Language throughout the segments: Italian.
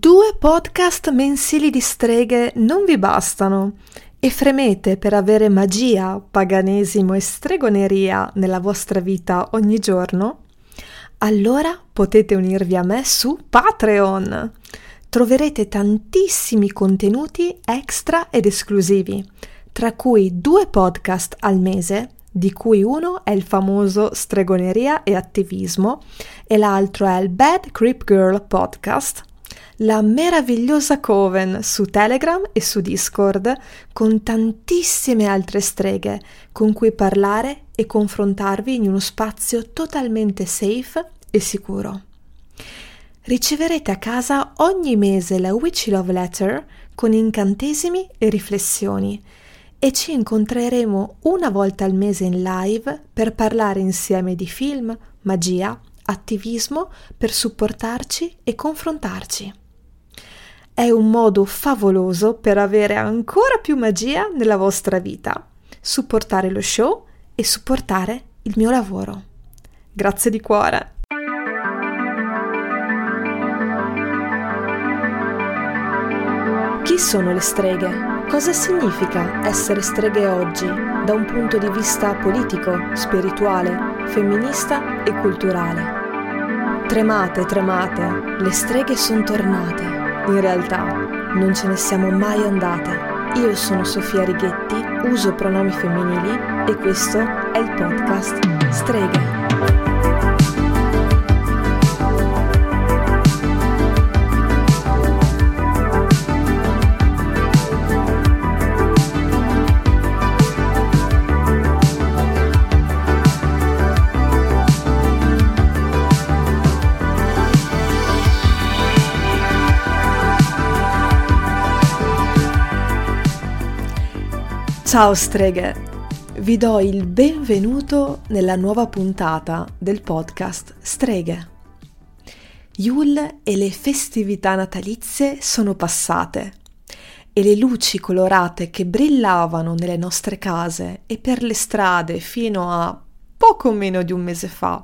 Due podcast mensili di streghe non vi bastano e fremete per avere magia, paganesimo e stregoneria nella vostra vita ogni giorno? Allora potete unirvi a me su Patreon. Troverete tantissimi contenuti extra ed esclusivi, tra cui due podcast al mese, di cui uno è il famoso Stregoneria e attivismo e l'altro è il Bad Creep Girl podcast la meravigliosa Coven su Telegram e su Discord con tantissime altre streghe con cui parlare e confrontarvi in uno spazio totalmente safe e sicuro. Riceverete a casa ogni mese la Witchy Love Letter con incantesimi e riflessioni e ci incontreremo una volta al mese in live per parlare insieme di film, magia, attivismo per supportarci e confrontarci è un modo favoloso per avere ancora più magia nella vostra vita, supportare lo show e supportare il mio lavoro. Grazie di cuore! Chi sono le streghe? Cosa significa essere streghe oggi da un punto di vista politico, spirituale, femminista e culturale? Tremate, tremate, le streghe sono tornate in realtà non ce ne siamo mai andate. Io sono Sofia Righetti, uso pronomi femminili e questo è il podcast Streghe. Ciao streghe, vi do il benvenuto nella nuova puntata del podcast Streghe. Yule e le festività natalizie sono passate e le luci colorate che brillavano nelle nostre case e per le strade fino a poco meno di un mese fa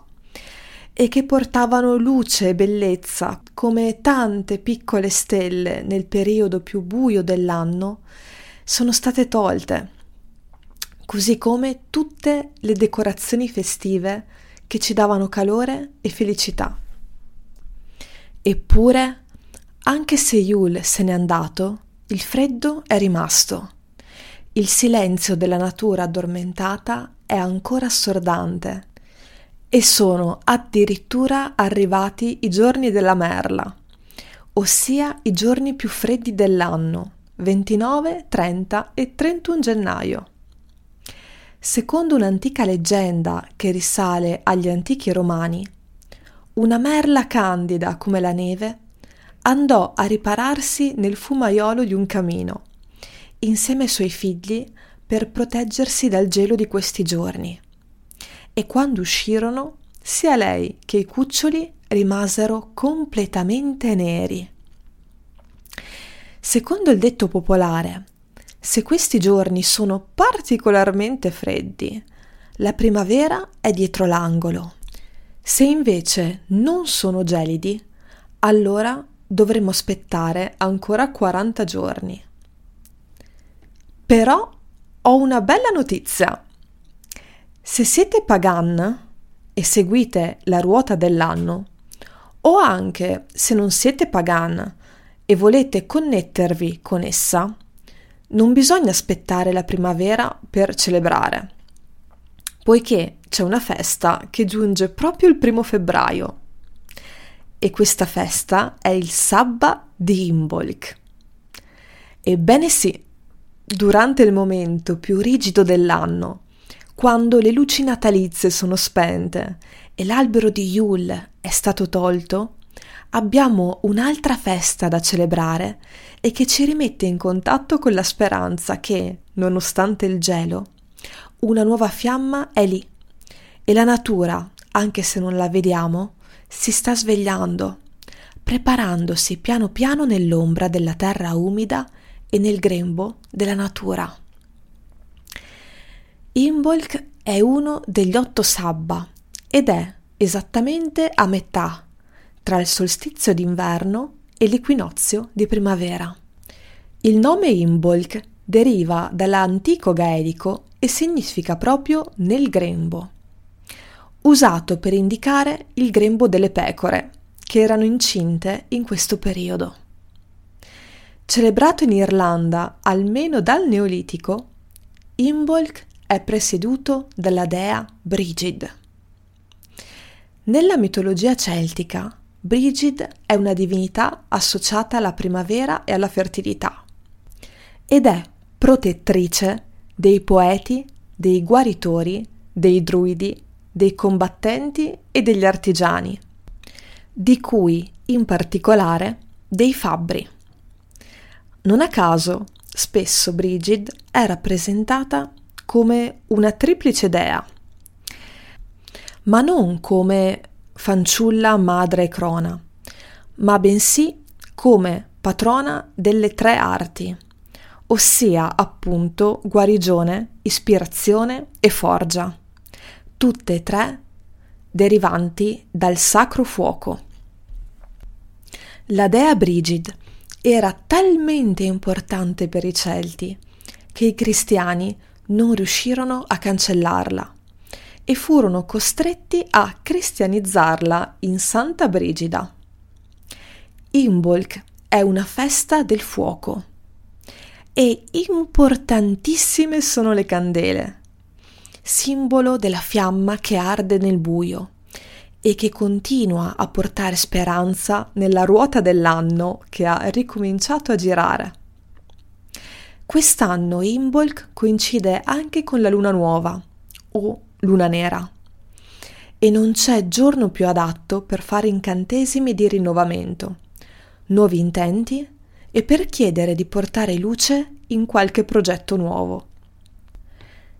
e che portavano luce e bellezza come tante piccole stelle nel periodo più buio dell'anno, sono state tolte così come tutte le decorazioni festive che ci davano calore e felicità. Eppure, anche se Yule se n'è andato, il freddo è rimasto. Il silenzio della natura addormentata è ancora assordante e sono addirittura arrivati i giorni della merla, ossia i giorni più freddi dell'anno, 29, 30 e 31 gennaio. Secondo un'antica leggenda che risale agli antichi romani, una merla candida come la neve andò a ripararsi nel fumaiolo di un camino, insieme ai suoi figli, per proteggersi dal gelo di questi giorni. E quando uscirono, sia lei che i cuccioli rimasero completamente neri. Secondo il detto popolare, se questi giorni sono particolarmente freddi, la primavera è dietro l'angolo. Se invece non sono gelidi, allora dovremo aspettare ancora 40 giorni. Però ho una bella notizia. Se siete pagan e seguite la ruota dell'anno, o anche se non siete pagan e volete connettervi con essa, non bisogna aspettare la primavera per celebrare, poiché c'è una festa che giunge proprio il primo febbraio. E questa festa è il Sabba di Imbolc. Ebbene sì, durante il momento più rigido dell'anno, quando le luci natalizie sono spente e l'albero di Yule è stato tolto, abbiamo un'altra festa da celebrare e che ci rimette in contatto con la speranza che, nonostante il gelo, una nuova fiamma è lì e la natura, anche se non la vediamo, si sta svegliando, preparandosi piano piano nell'ombra della terra umida e nel grembo della natura. Imbolc è uno degli otto sabba ed è esattamente a metà tra il solstizio d'inverno e l'equinozio di primavera. Il nome Imbolc deriva dall'antico gaelico e significa proprio nel grembo, usato per indicare il grembo delle pecore che erano incinte in questo periodo. Celebrato in Irlanda almeno dal Neolitico, Imbolc è presieduto dalla dea Brigid. Nella mitologia celtica, Brigid è una divinità associata alla primavera e alla fertilità ed è protettrice dei poeti, dei guaritori, dei druidi, dei combattenti e degli artigiani, di cui in particolare dei fabbri. Non a caso, spesso Brigid è rappresentata come una triplice dea, ma non come fanciulla, madre e crona, ma bensì come patrona delle tre arti, ossia appunto guarigione, ispirazione e forgia, tutte e tre derivanti dal sacro fuoco. La dea Brigid era talmente importante per i Celti che i cristiani non riuscirono a cancellarla e furono costretti a cristianizzarla in Santa Brigida. Imbolc è una festa del fuoco e importantissime sono le candele, simbolo della fiamma che arde nel buio e che continua a portare speranza nella ruota dell'anno che ha ricominciato a girare. Quest'anno Imbolc coincide anche con la luna nuova o luna nera e non c'è giorno più adatto per fare incantesimi di rinnovamento, nuovi intenti e per chiedere di portare luce in qualche progetto nuovo.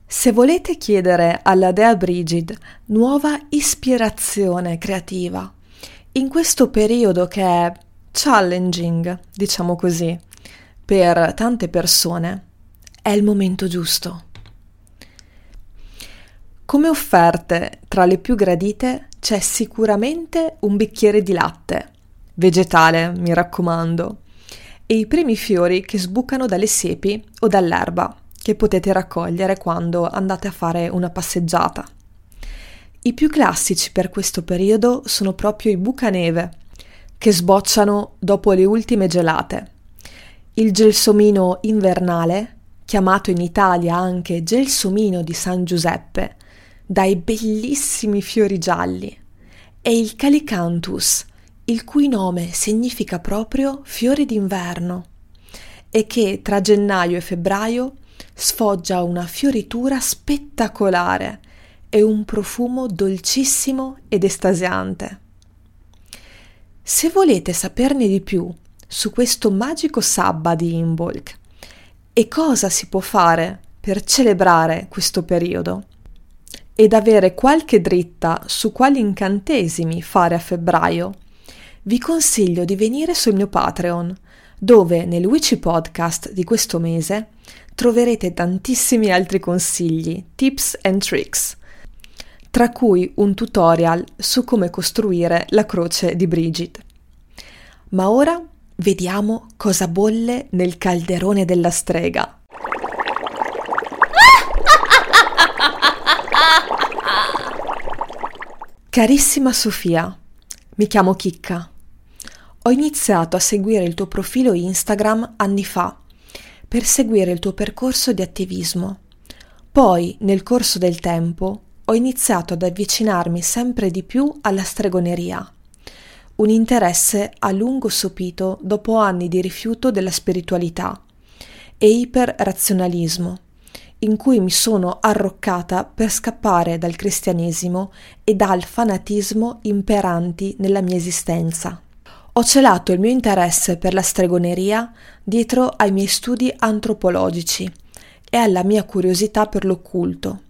Se volete chiedere alla dea Brigid nuova ispirazione creativa in questo periodo che è challenging, diciamo così, per tante persone, è il momento giusto. Come offerte tra le più gradite c'è sicuramente un bicchiere di latte, vegetale, mi raccomando, e i primi fiori che sbucano dalle siepi o dall'erba che potete raccogliere quando andate a fare una passeggiata. I più classici per questo periodo sono proprio i bucaneve, che sbocciano dopo le ultime gelate, il gelsomino invernale, chiamato in Italia anche gelsomino di San Giuseppe, dai bellissimi fiori gialli, e il calicanthus, il cui nome significa proprio fiori d'inverno, e che tra gennaio e febbraio sfoggia una fioritura spettacolare e un profumo dolcissimo ed estasiante. Se volete saperne di più su questo magico sabba di Imbolc e cosa si può fare per celebrare questo periodo ed avere qualche dritta su quali incantesimi fare a febbraio, vi consiglio di venire sul mio Patreon, dove nel Witchy Podcast di questo mese troverete tantissimi altri consigli, tips and tricks, tra cui un tutorial su come costruire la croce di Bridget. Ma ora vediamo cosa bolle nel calderone della strega. Carissima Sofia, mi chiamo Chicca. Ho iniziato a seguire il tuo profilo Instagram anni fa per seguire il tuo percorso di attivismo. Poi, nel corso del tempo, ho iniziato ad avvicinarmi sempre di più alla stregoneria. Un interesse a lungo sopito dopo anni di rifiuto della spiritualità e iperrazionalismo, in cui mi sono arroccata per scappare dal cristianesimo e dal fanatismo imperanti nella mia esistenza. Ho celato il mio interesse per la stregoneria dietro ai miei studi antropologici e alla mia curiosità per l'occulto.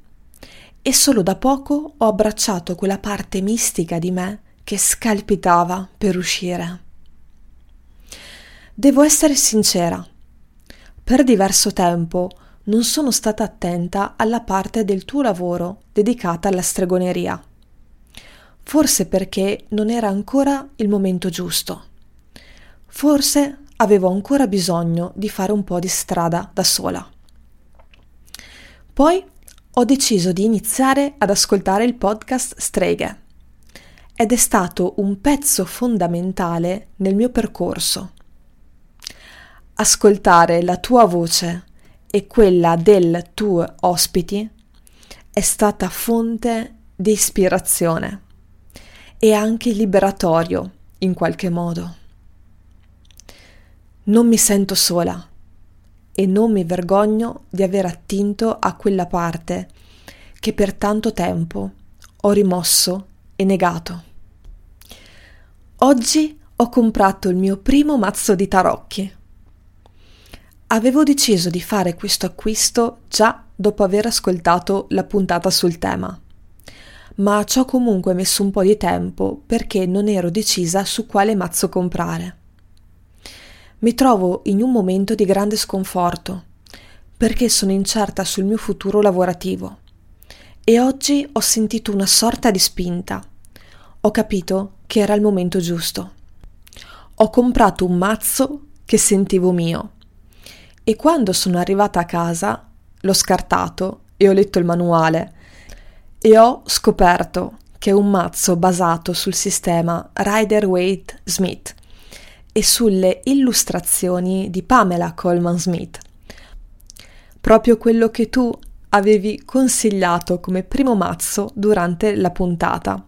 E solo da poco ho abbracciato quella parte mistica di me che scalpitava per uscire. Devo essere sincera. Per diverso tempo non sono stata attenta alla parte del tuo lavoro dedicata alla stregoneria. Forse perché non era ancora il momento giusto. Forse avevo ancora bisogno di fare un po' di strada da sola. Poi ho deciso di iniziare ad ascoltare il podcast Streghe ed è stato un pezzo fondamentale nel mio percorso. Ascoltare la tua voce e quella del tuo ospiti è stata fonte di ispirazione e anche liberatorio in qualche modo. Non mi sento sola e non mi vergogno di aver attinto a quella parte che per tanto tempo ho rimosso e negato. Oggi ho comprato il mio primo mazzo di tarocchi Avevo deciso di fare questo acquisto già dopo aver ascoltato la puntata sul tema, ma ci ho comunque messo un po' di tempo perché non ero decisa su quale mazzo comprare. Mi trovo in un momento di grande sconforto perché sono incerta sul mio futuro lavorativo e oggi ho sentito una sorta di spinta. Ho capito che era il momento giusto. Ho comprato un mazzo che sentivo mio e quando sono arrivata a casa l'ho scartato e ho letto il manuale e ho scoperto che è un mazzo basato sul sistema Rider-Waite Smith e sulle illustrazioni di Pamela Coleman Smith. Proprio quello che tu avevi consigliato come primo mazzo durante la puntata.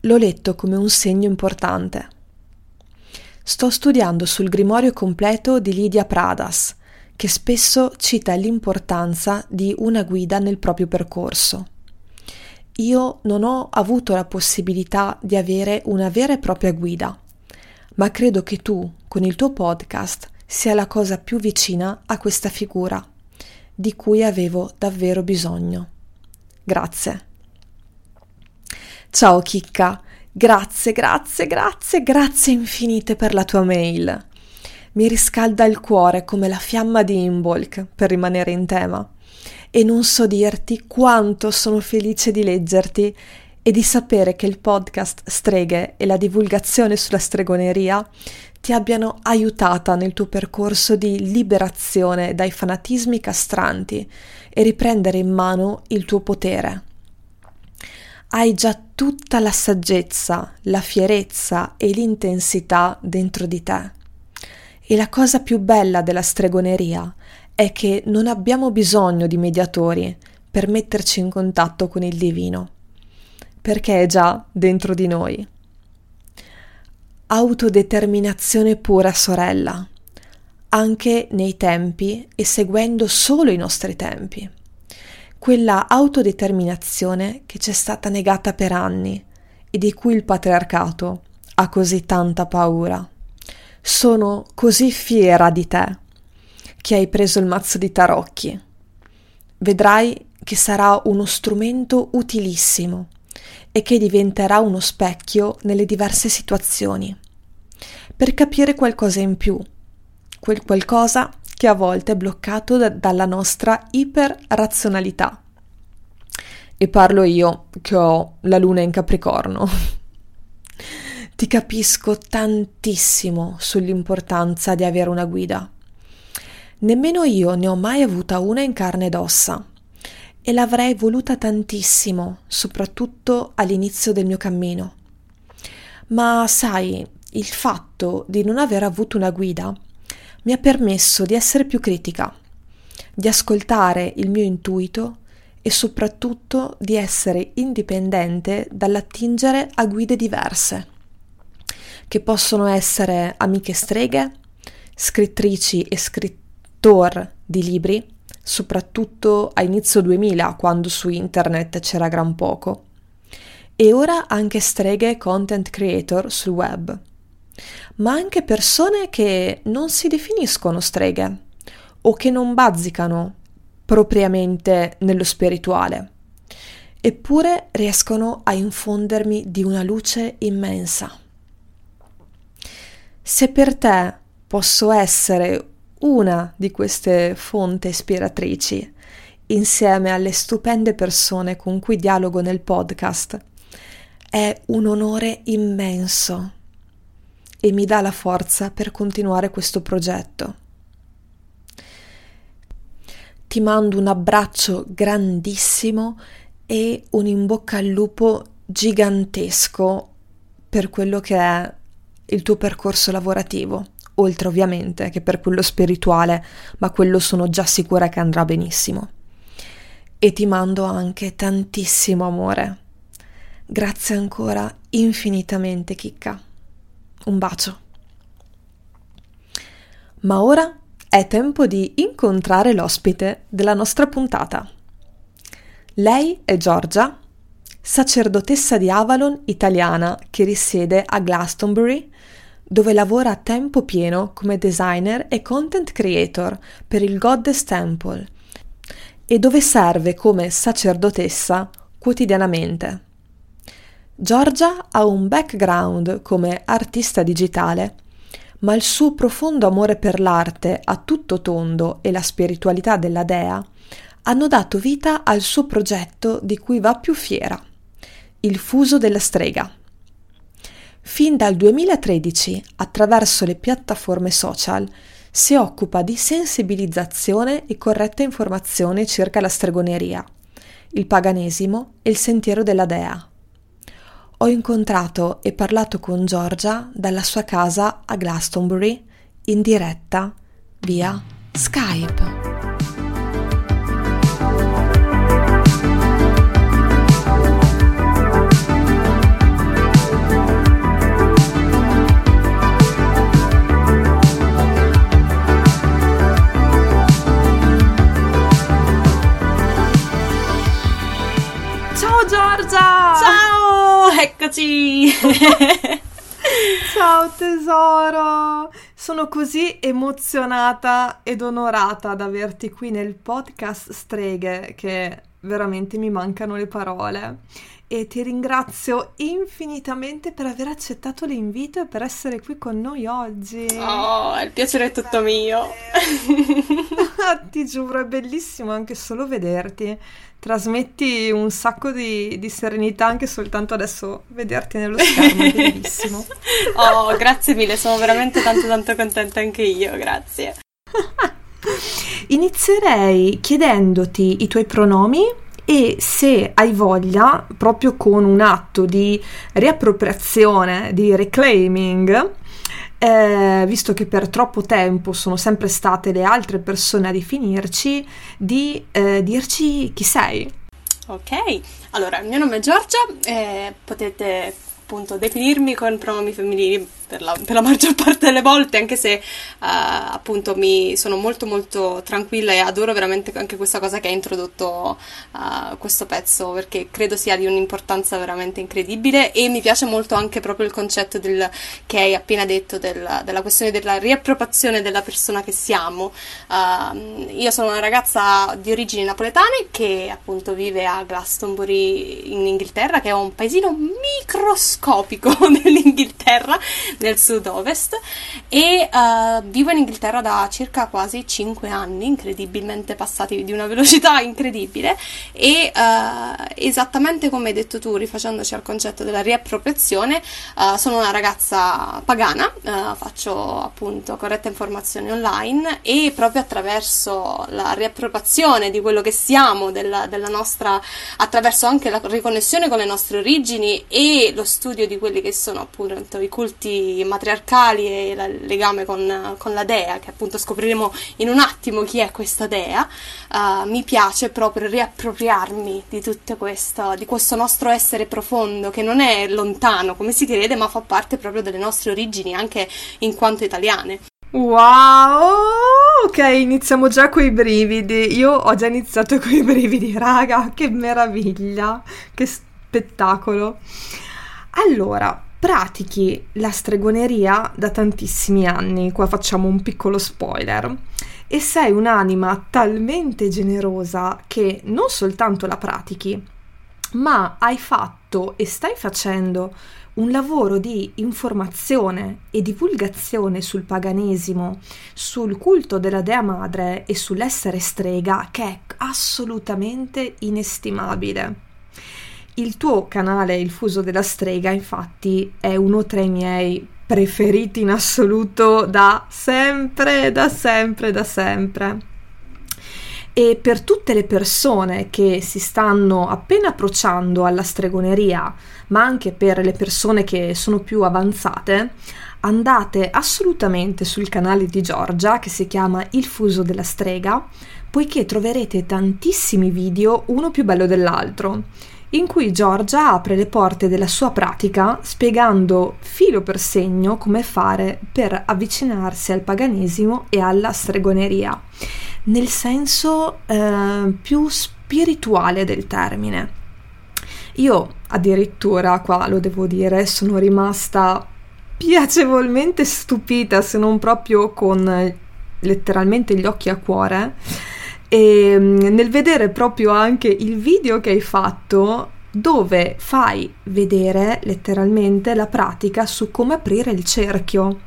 L'ho letto come un segno importante. Sto studiando sul grimorio completo di Lydia Pradas, che spesso cita l'importanza di una guida nel proprio percorso. Io non ho avuto la possibilità di avere una vera e propria guida, ma credo che tu, con il tuo podcast, sia la cosa più vicina a questa figura, di cui avevo davvero bisogno. Grazie. Ciao Chicca, grazie, grazie, grazie, grazie infinite per la tua mail mi riscalda il cuore come la fiamma di Imbolc, per rimanere in tema. E non so dirti quanto sono felice di leggerti e di sapere che il podcast Streghe e la divulgazione sulla stregoneria ti abbiano aiutata nel tuo percorso di liberazione dai fanatismi castranti e riprendere in mano il tuo potere. Hai già tutta la saggezza, la fierezza e l'intensità dentro di te. E la cosa più bella della stregoneria è che non abbiamo bisogno di mediatori per metterci in contatto con il divino, perché è già dentro di noi. Autodeterminazione pura sorella, anche nei tempi e seguendo solo i nostri tempi. Quella autodeterminazione che ci è stata negata per anni e di cui il patriarcato ha così tanta paura. Sono così fiera di te che hai preso il mazzo di tarocchi. Vedrai che sarà uno strumento utilissimo e che diventerà uno specchio nelle diverse situazioni, per capire qualcosa in più, quel qualcosa che a volte è bloccato da- dalla nostra iperrazionalità. E parlo io che ho la luna in Capricorno. Ti capisco tantissimo sull'importanza di avere una guida. Nemmeno io ne ho mai avuta una in carne ed ossa e l'avrei voluta tantissimo, soprattutto all'inizio del mio cammino. Ma sai, il fatto di non aver avuto una guida mi ha permesso di essere più critica, di ascoltare il mio intuito e soprattutto di essere indipendente dall'attingere a guide diverse, che possono essere amiche streghe, scrittrici e scrittor di libri, soprattutto a inizio 2000 quando su internet c'era gran poco, e ora anche streghe content creator sul web, ma anche persone che non si definiscono streghe o che non bazzicano propriamente nello spirituale, eppure riescono a infondermi di una luce immensa. Se per te posso essere una di queste fonti ispiratrici, insieme alle stupende persone con cui dialogo nel podcast, è un onore immenso e mi dà la forza per continuare questo progetto. Ti mando un abbraccio grandissimo e un in bocca al lupo gigantesco per quello che è il tuo percorso lavorativo, oltre ovviamente che per quello spirituale, ma quello sono già sicura che andrà benissimo. E ti mando anche tantissimo amore. Grazie ancora infinitamente, Chicca. Un bacio. Ma ora è tempo di incontrare l'ospite della nostra puntata. Lei è Giorgia, sacerdotessa di Avalon italiana che risiede a Glastonbury, dove lavora a tempo pieno come designer e content creator per il Goddess Temple e dove serve come sacerdotessa quotidianamente. Giorgia ha un background come artista digitale ma il suo profondo amore per l'arte a tutto tondo e la spiritualità della dea hanno dato vita al suo progetto di cui va più fiera, il fuso della strega. Fin dal 2013, attraverso le piattaforme social, si occupa di sensibilizzazione e corretta informazione circa la stregoneria, il paganesimo e il sentiero della dea ho incontrato e parlato con Giorgia dalla sua casa a Glastonbury in diretta via Skype. Giorgia! Ciao! eccoci! Ciao tesoro! Sono così emozionata ed onorata ad averti qui nel podcast Streghe che veramente mi mancano le parole e ti ringrazio infinitamente per aver accettato l'invito e per essere qui con noi oggi. Oh, il piacere è tutto mio. ti giuro, è bellissimo anche solo vederti. Trasmetti un sacco di, di serenità anche soltanto adesso vederti nello schermo, è bellissimo. oh, grazie mille, sono veramente tanto tanto contenta anche io, grazie. Inizierei chiedendoti i tuoi pronomi e se hai voglia, proprio con un atto di riappropriazione, di reclaiming, eh, visto che per troppo tempo sono sempre state le altre persone a definirci, di eh, dirci chi sei. Ok, allora il mio nome è Giorgia, eh, potete appunto definirmi con pronomi femminili per la, per la, maggior parte delle volte, anche se uh, appunto mi sono molto molto tranquilla e adoro veramente anche questa cosa che ha introdotto uh, questo pezzo, perché credo sia di un'importanza veramente incredibile e mi piace molto anche proprio il concetto del, che hai appena detto del, della questione della riappropriazione della persona che siamo. Uh, io sono una ragazza di origini napoletane che appunto vive a Glastonbury in Inghilterra, che è un paesino microscopico dell'Inghilterra nel sud-ovest e uh, vivo in Inghilterra da circa quasi 5 anni, incredibilmente passati di una velocità incredibile e uh, esattamente come hai detto tu, rifacendoci al concetto della riappropriazione, uh, sono una ragazza pagana, faccio appunto corretta informazione online e proprio attraverso la riappropriazione di quello che siamo, della, della nostra, attraverso anche la riconnessione con le nostre origini e lo studio studio di quelli che sono appunto i culti matriarcali e il legame con, con la dea, che appunto scopriremo in un attimo chi è questa dea, uh, mi piace proprio riappropriarmi di tutto questo, di questo nostro essere profondo che non è lontano come si crede, ma fa parte proprio delle nostre origini anche in quanto italiane. Wow! Ok, iniziamo già coi brividi. Io ho già iniziato coi brividi, raga, che meraviglia, che spettacolo. Allora, pratichi la stregoneria da tantissimi anni, qua facciamo un piccolo spoiler, e sei un'anima talmente generosa che non soltanto la pratichi, ma hai fatto e stai facendo un lavoro di informazione e divulgazione sul paganesimo, sul culto della Dea Madre e sull'essere strega che è assolutamente inestimabile. Il tuo canale Il Fuso della Strega, infatti, è uno tra i miei preferiti in assoluto da sempre, da sempre, da sempre. E per tutte le persone che si stanno appena approcciando alla stregoneria, ma anche per le persone che sono più avanzate, andate assolutamente sul canale di Giorgia che si chiama Il fuso della strega, poiché troverete tantissimi video, uno più bello dell'altro, in cui Giorgia apre le porte della sua pratica spiegando filo per segno come fare per avvicinarsi al paganesimo e alla stregoneria nel senso eh, più spirituale del termine. Io addirittura, qua lo devo dire, sono rimasta piacevolmente stupita, se non proprio con letteralmente gli occhi a cuore, e mm, nel vedere proprio anche il video che hai fatto dove fai vedere letteralmente la pratica su come aprire il cerchio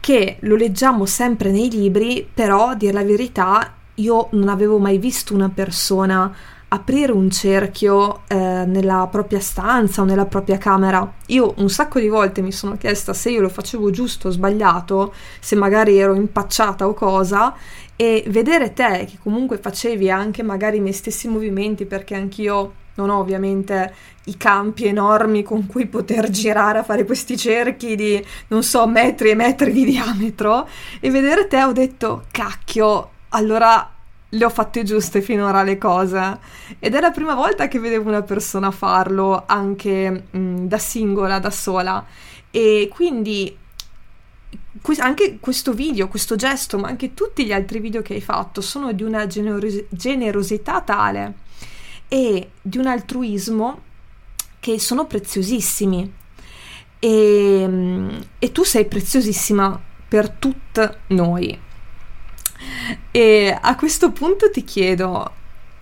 che lo leggiamo sempre nei libri, però a dire la verità io non avevo mai visto una persona aprire un cerchio eh, nella propria stanza o nella propria camera. Io un sacco di volte mi sono chiesta se io lo facevo giusto o sbagliato, se magari ero impacciata o cosa, e vedere te che comunque facevi anche magari i miei stessi movimenti, perché anch'io non ho ovviamente i campi enormi con cui poter girare a fare questi cerchi di, non so, metri e metri di diametro e vedere te ho detto, cacchio, allora le ho fatte giuste finora le cose. Ed è la prima volta che vedevo una persona farlo anche mh, da singola, da sola. E quindi anche questo video, questo gesto, ma anche tutti gli altri video che hai fatto sono di una generos- generosità tale e di un altruismo che sono preziosissimi e, e tu sei preziosissima per tutte noi. E a questo punto ti chiedo,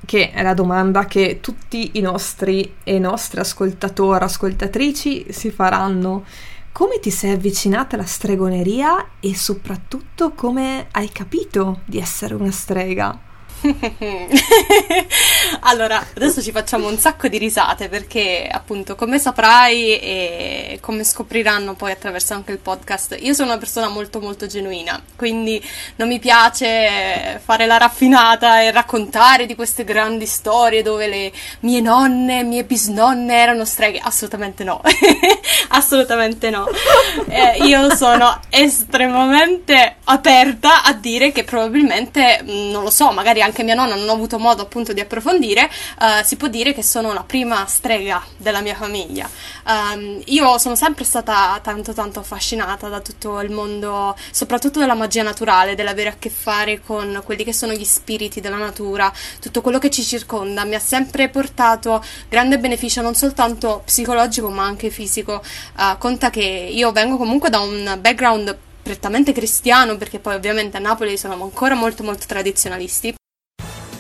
che è la domanda che tutti i nostri e nostre ascoltatori, ascoltatrici si faranno, come ti sei avvicinata alla stregoneria e soprattutto come hai capito di essere una strega? allora, adesso ci facciamo un sacco di risate perché appunto come saprai e come scopriranno poi attraverso anche il podcast, io sono una persona molto molto genuina, quindi non mi piace fare la raffinata e raccontare di queste grandi storie dove le mie nonne, mie bisnonne erano streghe, assolutamente no, assolutamente no. Eh, io sono estremamente aperta a dire che probabilmente, non lo so, magari anche anche mia nonna non ho avuto modo appunto di approfondire, uh, si può dire che sono la prima strega della mia famiglia. Um, io sono sempre stata tanto tanto affascinata da tutto il mondo, soprattutto della magia naturale, dell'avere a che fare con quelli che sono gli spiriti della natura, tutto quello che ci circonda, mi ha sempre portato grande beneficio non soltanto psicologico ma anche fisico. Uh, conta che io vengo comunque da un background prettamente cristiano perché poi ovviamente a Napoli sono ancora molto molto tradizionalisti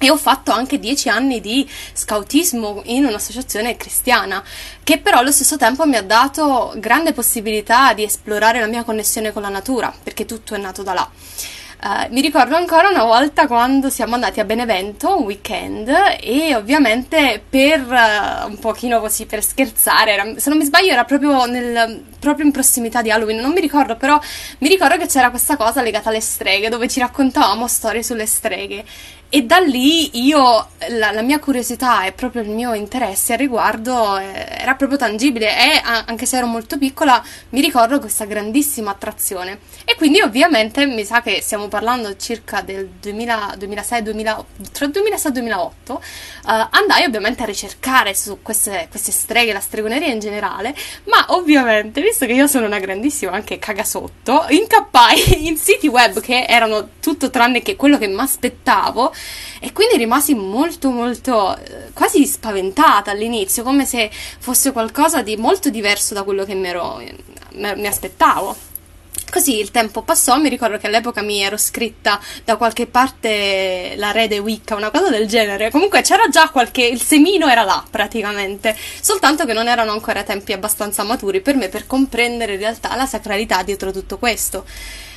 E ho fatto anche dieci anni di scautismo in un'associazione cristiana, che però allo stesso tempo mi ha dato grande possibilità di esplorare la mia connessione con la natura, perché tutto è nato da là. Uh, mi ricordo ancora una volta quando siamo andati a Benevento un weekend e ovviamente per uh, un pochino così per scherzare, era, se non mi sbaglio era proprio, nel, proprio in prossimità di Halloween, non mi ricordo però mi ricordo che c'era questa cosa legata alle streghe dove ci raccontavamo storie sulle streghe e da lì io, la, la, mia curiosità e proprio il mio interesse al riguardo eh, era proprio tangibile e anche se ero molto piccola mi ricordo questa grandissima attrazione. E quindi ovviamente mi sa che stiamo parlando circa del 2000, 2006, 2000, tra 2006 e 2008, eh, andai ovviamente a ricercare su queste, queste streghe, la stregoneria in generale, ma ovviamente, visto che io sono una grandissima anche cagasotto, incappai in siti web che erano tutto tranne che quello che mi aspettavo e quindi rimasi molto molto eh, quasi spaventata all'inizio, come se fosse qualcosa di molto diverso da quello che mi, ero, mi aspettavo. Così il tempo passò, mi ricordo che all'epoca mi ero scritta da qualche parte la rede Wicca, una cosa del genere. Comunque c'era già qualche. il semino era là praticamente, soltanto che non erano ancora tempi abbastanza maturi per me per comprendere in realtà la sacralità dietro tutto questo.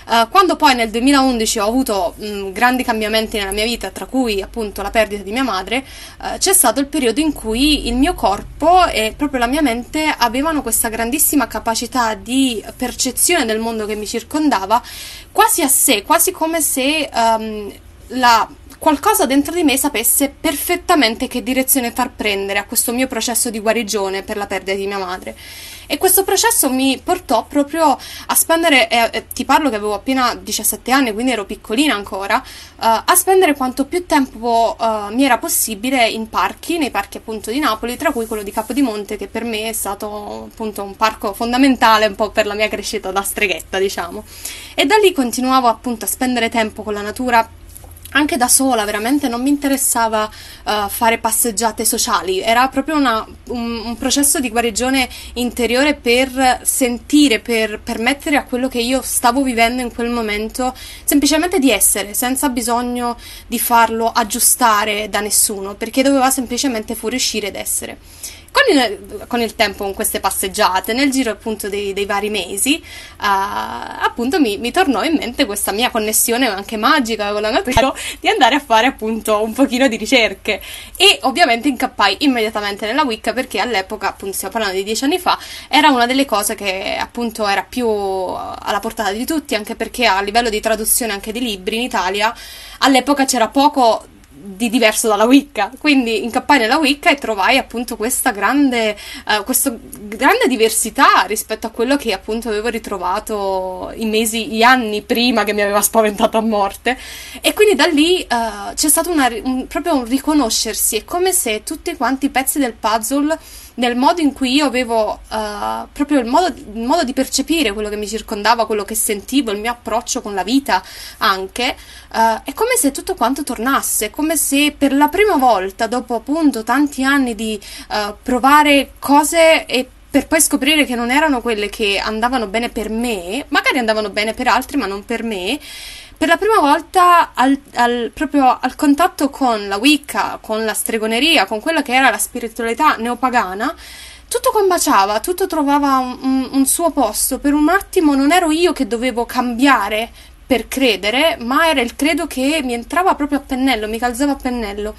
Uh, quando poi nel 2011 ho avuto mh, grandi cambiamenti nella mia vita, tra cui appunto la perdita di mia madre, uh, c'è stato il periodo in cui il mio corpo e proprio la mia mente avevano questa grandissima capacità di percezione del mondo che mi circondava, quasi a sé, quasi come se um, la qualcosa dentro di me sapesse perfettamente che direzione far prendere a questo mio processo di guarigione per la perdita di mia madre. E questo processo mi portò proprio a spendere, eh, eh, ti parlo che avevo appena 17 anni, quindi ero piccolina ancora, eh, a spendere quanto più tempo eh, mi era possibile in parchi, nei parchi appunto di Napoli, tra cui quello di Capodimonte, che per me è stato appunto un parco fondamentale un po' per la mia crescita da streghetta, diciamo. E da lì continuavo appunto a spendere tempo con la natura anche da sola, veramente non mi interessava uh, fare passeggiate sociali, era proprio una, un, un, processo di guarigione interiore per sentire, per permettere a quello che io stavo vivendo in quel momento semplicemente di essere, senza bisogno di farlo aggiustare da nessuno, perché doveva semplicemente fuoriuscire ed essere. Con il, con il, tempo, con queste passeggiate, nel giro appunto dei, dei vari mesi, uh, appunto mi, mi, tornò in mente questa mia connessione anche magica con la natura di andare a fare appunto un pochino di ricerche. E ovviamente incappai immediatamente nella Wicca perché all'epoca, appunto stiamo parlando di dieci anni fa, era una delle cose che appunto era più alla portata di tutti anche perché a livello di traduzione anche di libri in Italia all'epoca c'era poco di diverso dalla Wicca. Quindi incappai nella Wicca e trovai appunto questa grande, uh, questa grande diversità rispetto a quello che appunto avevo ritrovato i mesi, gli anni prima che mi aveva spaventato a morte. E quindi da lì uh, c'è stato una, un, proprio un riconoscersi. È come se tutti quanti i pezzi del puzzle nel modo in cui io avevo uh, proprio il modo, il modo, di percepire quello che mi circondava, quello che sentivo, il mio approccio con la vita anche, uh, è come se tutto quanto tornasse, come se per la prima volta, dopo appunto tanti anni di uh, provare cose e per poi scoprire che non erano quelle che andavano bene per me, magari andavano bene per altri, ma non per me, per la prima volta al, al, proprio al contatto con la Wicca, con la stregoneria, con quella che era la spiritualità neopagana, tutto combaciava, tutto trovava un, un, un suo posto. Per un attimo non ero io che dovevo cambiare per credere, ma era il credo che mi entrava proprio a pennello, mi calzava a pennello.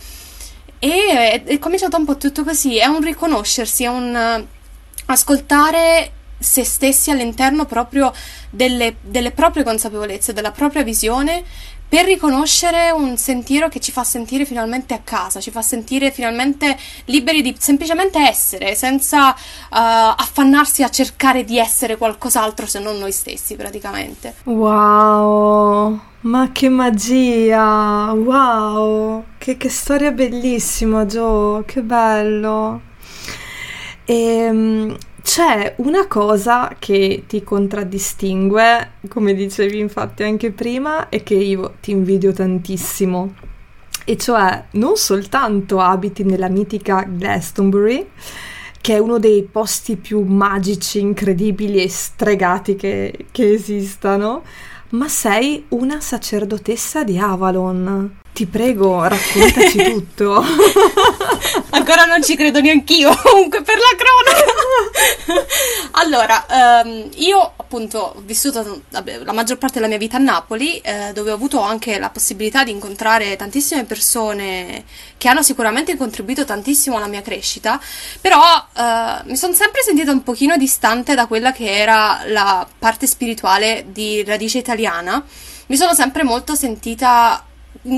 E è, è cominciato un po' tutto così, è un riconoscersi, è un uh, ascoltare se stessi all'interno proprio delle, delle proprie consapevolezze, della propria visione per riconoscere un sentiero che ci fa sentire finalmente a casa, ci fa sentire finalmente liberi di semplicemente essere, senza uh, affannarsi a cercare di essere qualcos'altro se non noi stessi praticamente. Wow, ma che magia! Wow! che, che storia bellissima, Joe, che bello. E, ehm, c'è una cosa che ti contraddistingue, come dicevi infatti anche prima, e che io ti invidio tantissimo. E cioè non soltanto abiti nella mitica Glastonbury, che è uno dei posti più magici, incredibili e stregati che, che esistano, ma sei una sacerdotessa di Avalon. Ti prego, raccontaci tutto. Ancora non ci credo neanch'io, comunque per la cronaca. allora, um, io appunto ho vissuto vabbè, la maggior parte della mia vita a Napoli, eh, dove ho avuto anche la possibilità di incontrare tantissime persone che hanno sicuramente contribuito tantissimo alla mia crescita, però eh, mi sono sempre sentita un pochino distante da quella che era la parte spirituale di radice italiana. Mi sono sempre molto sentita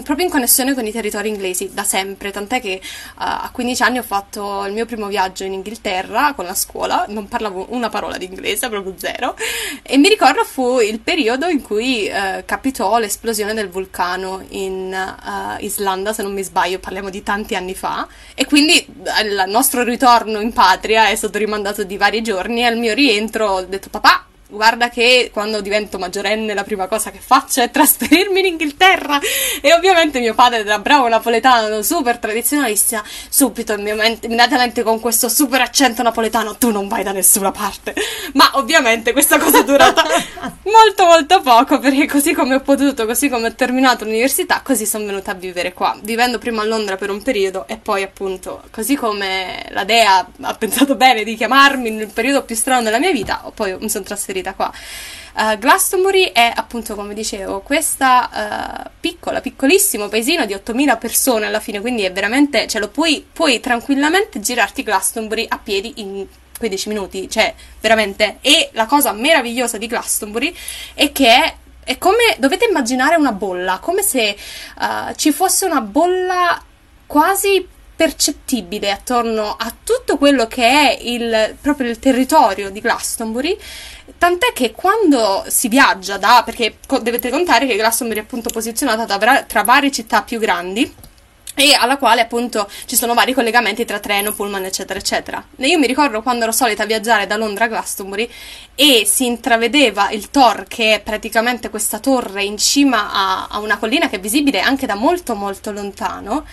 proprio in connessione con i territori inglesi da sempre, tant'è che uh, a 15 anni ho fatto il mio primo viaggio in Inghilterra con la scuola, non parlavo una parola di inglese, proprio zero, e mi ricordo fu il periodo in cui uh, capitò l'esplosione del vulcano in uh, Islanda, se non mi sbaglio, parliamo di tanti anni fa, e quindi il nostro ritorno in patria è stato rimandato di vari giorni e al mio rientro ho detto papà guarda che quando divento maggiorenne la prima cosa che faccio è trasferirmi in Inghilterra. E ovviamente mio padre da bravo napoletano super tradizionalista. Subito immediatamente con questo super accento napoletano tu non vai da nessuna parte. Ma ovviamente questa cosa è durata molto molto poco perché così come ho potuto così come ho terminato l'università così sono venuta a vivere qua. Vivendo prima a Londra per un periodo e poi appunto così come la Dea ha pensato bene di chiamarmi nel periodo più strano della mia vita poi mi sono trasferita trasferita qua. Uh, Glastonbury è appunto, come dicevo, questa uh, piccola, piccolissimo paesino di 8.000 persone alla fine, quindi è veramente, cioè lo puoi, puoi tranquillamente girarti Glastonbury a piedi in 15 minuti, cioè veramente. E la cosa meravigliosa di Glastonbury è che è è come dovete immaginare una bolla, come se uh, ci fosse una bolla quasi percettibile attorno a tutto quello che è il, proprio il territorio di Glastonbury Tant'è che quando si viaggia da, perché dovete contare che Glastonbury è appunto posizionata tra, varie città più grandi, e alla quale appunto ci sono vari collegamenti tra treno, pullman, eccetera, eccetera. Io mi ricordo quando ero solita viaggiare da Londra a Glastonbury e si intravedeva il Tor, che è praticamente questa torre in cima a, a una collina che è visibile anche da molto molto lontano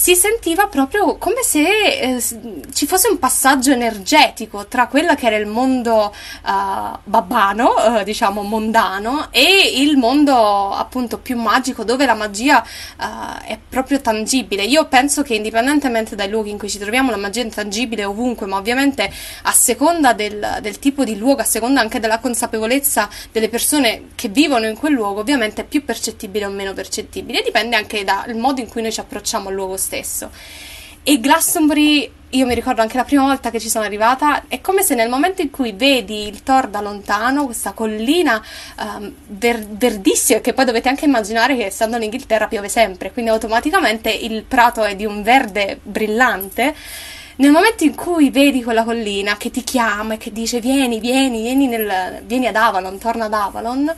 si sentiva proprio come se eh, ci fosse un passaggio energetico tra quello che era il mondo uh, babbano, uh, diciamo mondano, e il mondo appunto più magico dove la magia uh, è proprio tangibile. Io penso che indipendentemente dai luoghi in cui ci troviamo, la magia è tangibile ovunque, ma ovviamente a seconda del, del tipo di luogo, a seconda anche della consapevolezza delle persone che vivono in quel luogo, ovviamente è più percettibile o meno percettibile. Dipende anche dal modo in cui noi ci approcciamo al luogo stesso. E Glastonbury, io mi ricordo anche la prima volta che ci sono arrivata, è come se nel momento in cui vedi il Thor da lontano, questa collina um, ver- verdissima, che poi dovete anche immaginare che essendo in Inghilterra piove sempre, quindi automaticamente il prato è di un verde brillante. Nel momento in cui vedi quella collina che ti chiama e che dice vieni, vieni, vieni, nel, vieni ad Avalon, torna ad Avalon,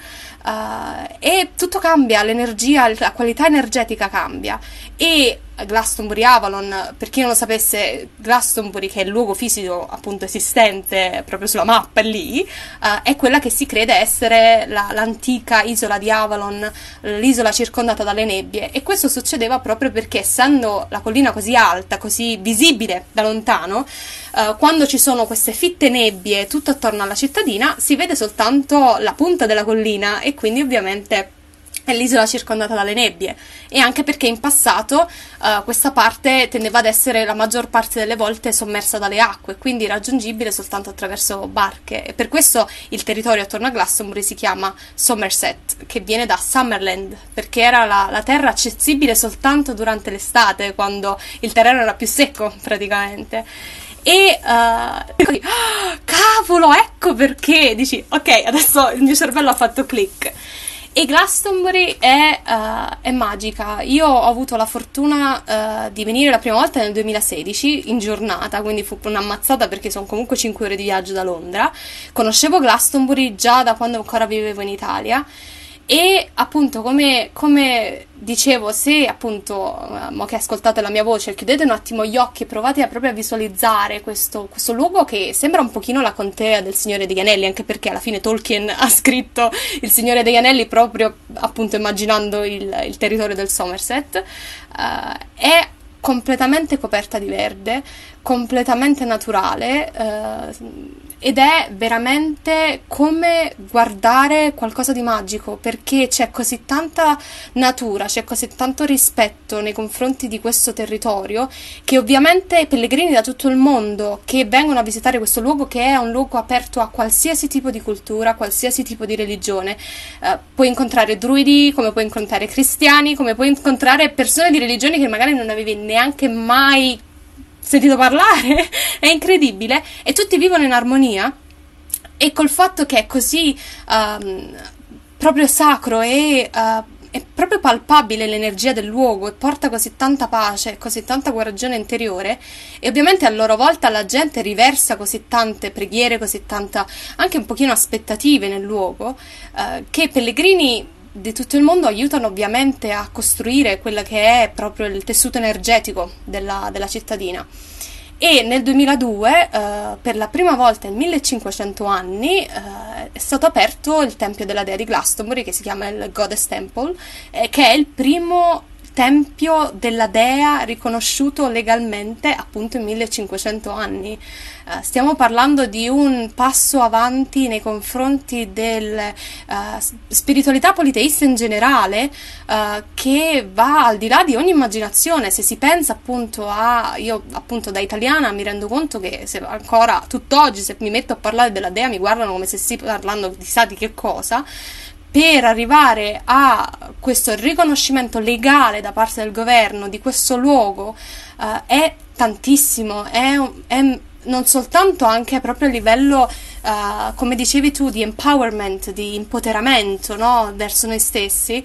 Uh, e tutto cambia, l'energia, la qualità energetica cambia. E Glastonbury Avalon, per chi non lo sapesse, Glastonbury, che è il luogo fisico appunto esistente proprio sulla mappa lì, uh, è quella che si crede essere la, l'antica isola di Avalon, l'isola circondata dalle nebbie. E questo succedeva proprio perché, essendo la collina così alta, così visibile da lontano, uh, quando ci sono queste fitte nebbie tutto attorno alla cittadina, si vede soltanto la punta della collina e quindi ovviamente è l'isola circondata dalle nebbie e anche perché in passato uh, questa parte tendeva ad essere la maggior parte delle volte sommersa dalle acque, quindi raggiungibile soltanto attraverso barche e per questo il territorio attorno a Glastonbury si chiama Somerset, che viene da Summerland, perché era la, la terra accessibile soltanto durante l'estate, quando il terreno era più secco praticamente. E uh, cavolo, ecco perché dici, ok, adesso il mio cervello ha fatto click. E Glastonbury è, uh, è, magica. Io ho avuto la fortuna uh, di venire la prima volta nel 2016 in giornata, quindi fu un'ammazzata perché sono comunque 5 ore di viaggio da Londra. Conoscevo Glastonbury già da quando ancora vivevo in Italia e appunto come, come dicevo se appunto eh, mo che ascoltate la mia voce chiudete un attimo gli occhi e provate a proprio a visualizzare questo, questo luogo che sembra un pochino la contea del Signore degli Anelli anche perché alla fine Tolkien ha scritto il Signore degli Anelli proprio appunto immaginando il, il territorio del Somerset uh, è completamente coperta di verde completamente naturale uh, ed è veramente come guardare qualcosa di magico perché c'è così tanta natura, c'è così tanto rispetto nei confronti di questo territorio che ovviamente i pellegrini da tutto il mondo che vengono a visitare questo luogo che è un luogo aperto a qualsiasi tipo di cultura, qualsiasi tipo di religione, eh, puoi incontrare druidi, come puoi incontrare cristiani, come puoi incontrare persone di religioni che magari non avevi neanche mai sentito parlare, è incredibile, e tutti vivono in armonia. E col fatto che è così um, proprio sacro e uh, è proprio palpabile l'energia del luogo e porta così tanta pace, così tanta guarigione interiore e ovviamente a loro volta la gente riversa così tante preghiere, così tanta anche un pochino aspettative nel luogo eh, che i pellegrini di tutto il mondo aiutano ovviamente a costruire quello che è proprio il tessuto energetico della, della cittadina. E nel 2002, eh, per la prima volta in 1500 anni, eh, è stato aperto il tempio della dea di Glastonbury, che si chiama il Goddess Temple, eh, che è il primo tempio della dea riconosciuto legalmente appunto in 1500 anni. Uh, stiamo parlando di un passo avanti nei confronti della uh, spiritualità politeista in generale uh, che va al di là di ogni immaginazione. Se si pensa appunto a io appunto da italiana mi rendo conto che se ancora tutt'oggi se mi metto a parlare della dea mi guardano come se stessi parlando di sa di che cosa per arrivare a questo riconoscimento legale da parte del governo di questo luogo uh, è tantissimo, è, è, non soltanto anche proprio a livello, uh, come dicevi tu, di empowerment, di impoteramento no? verso noi stessi,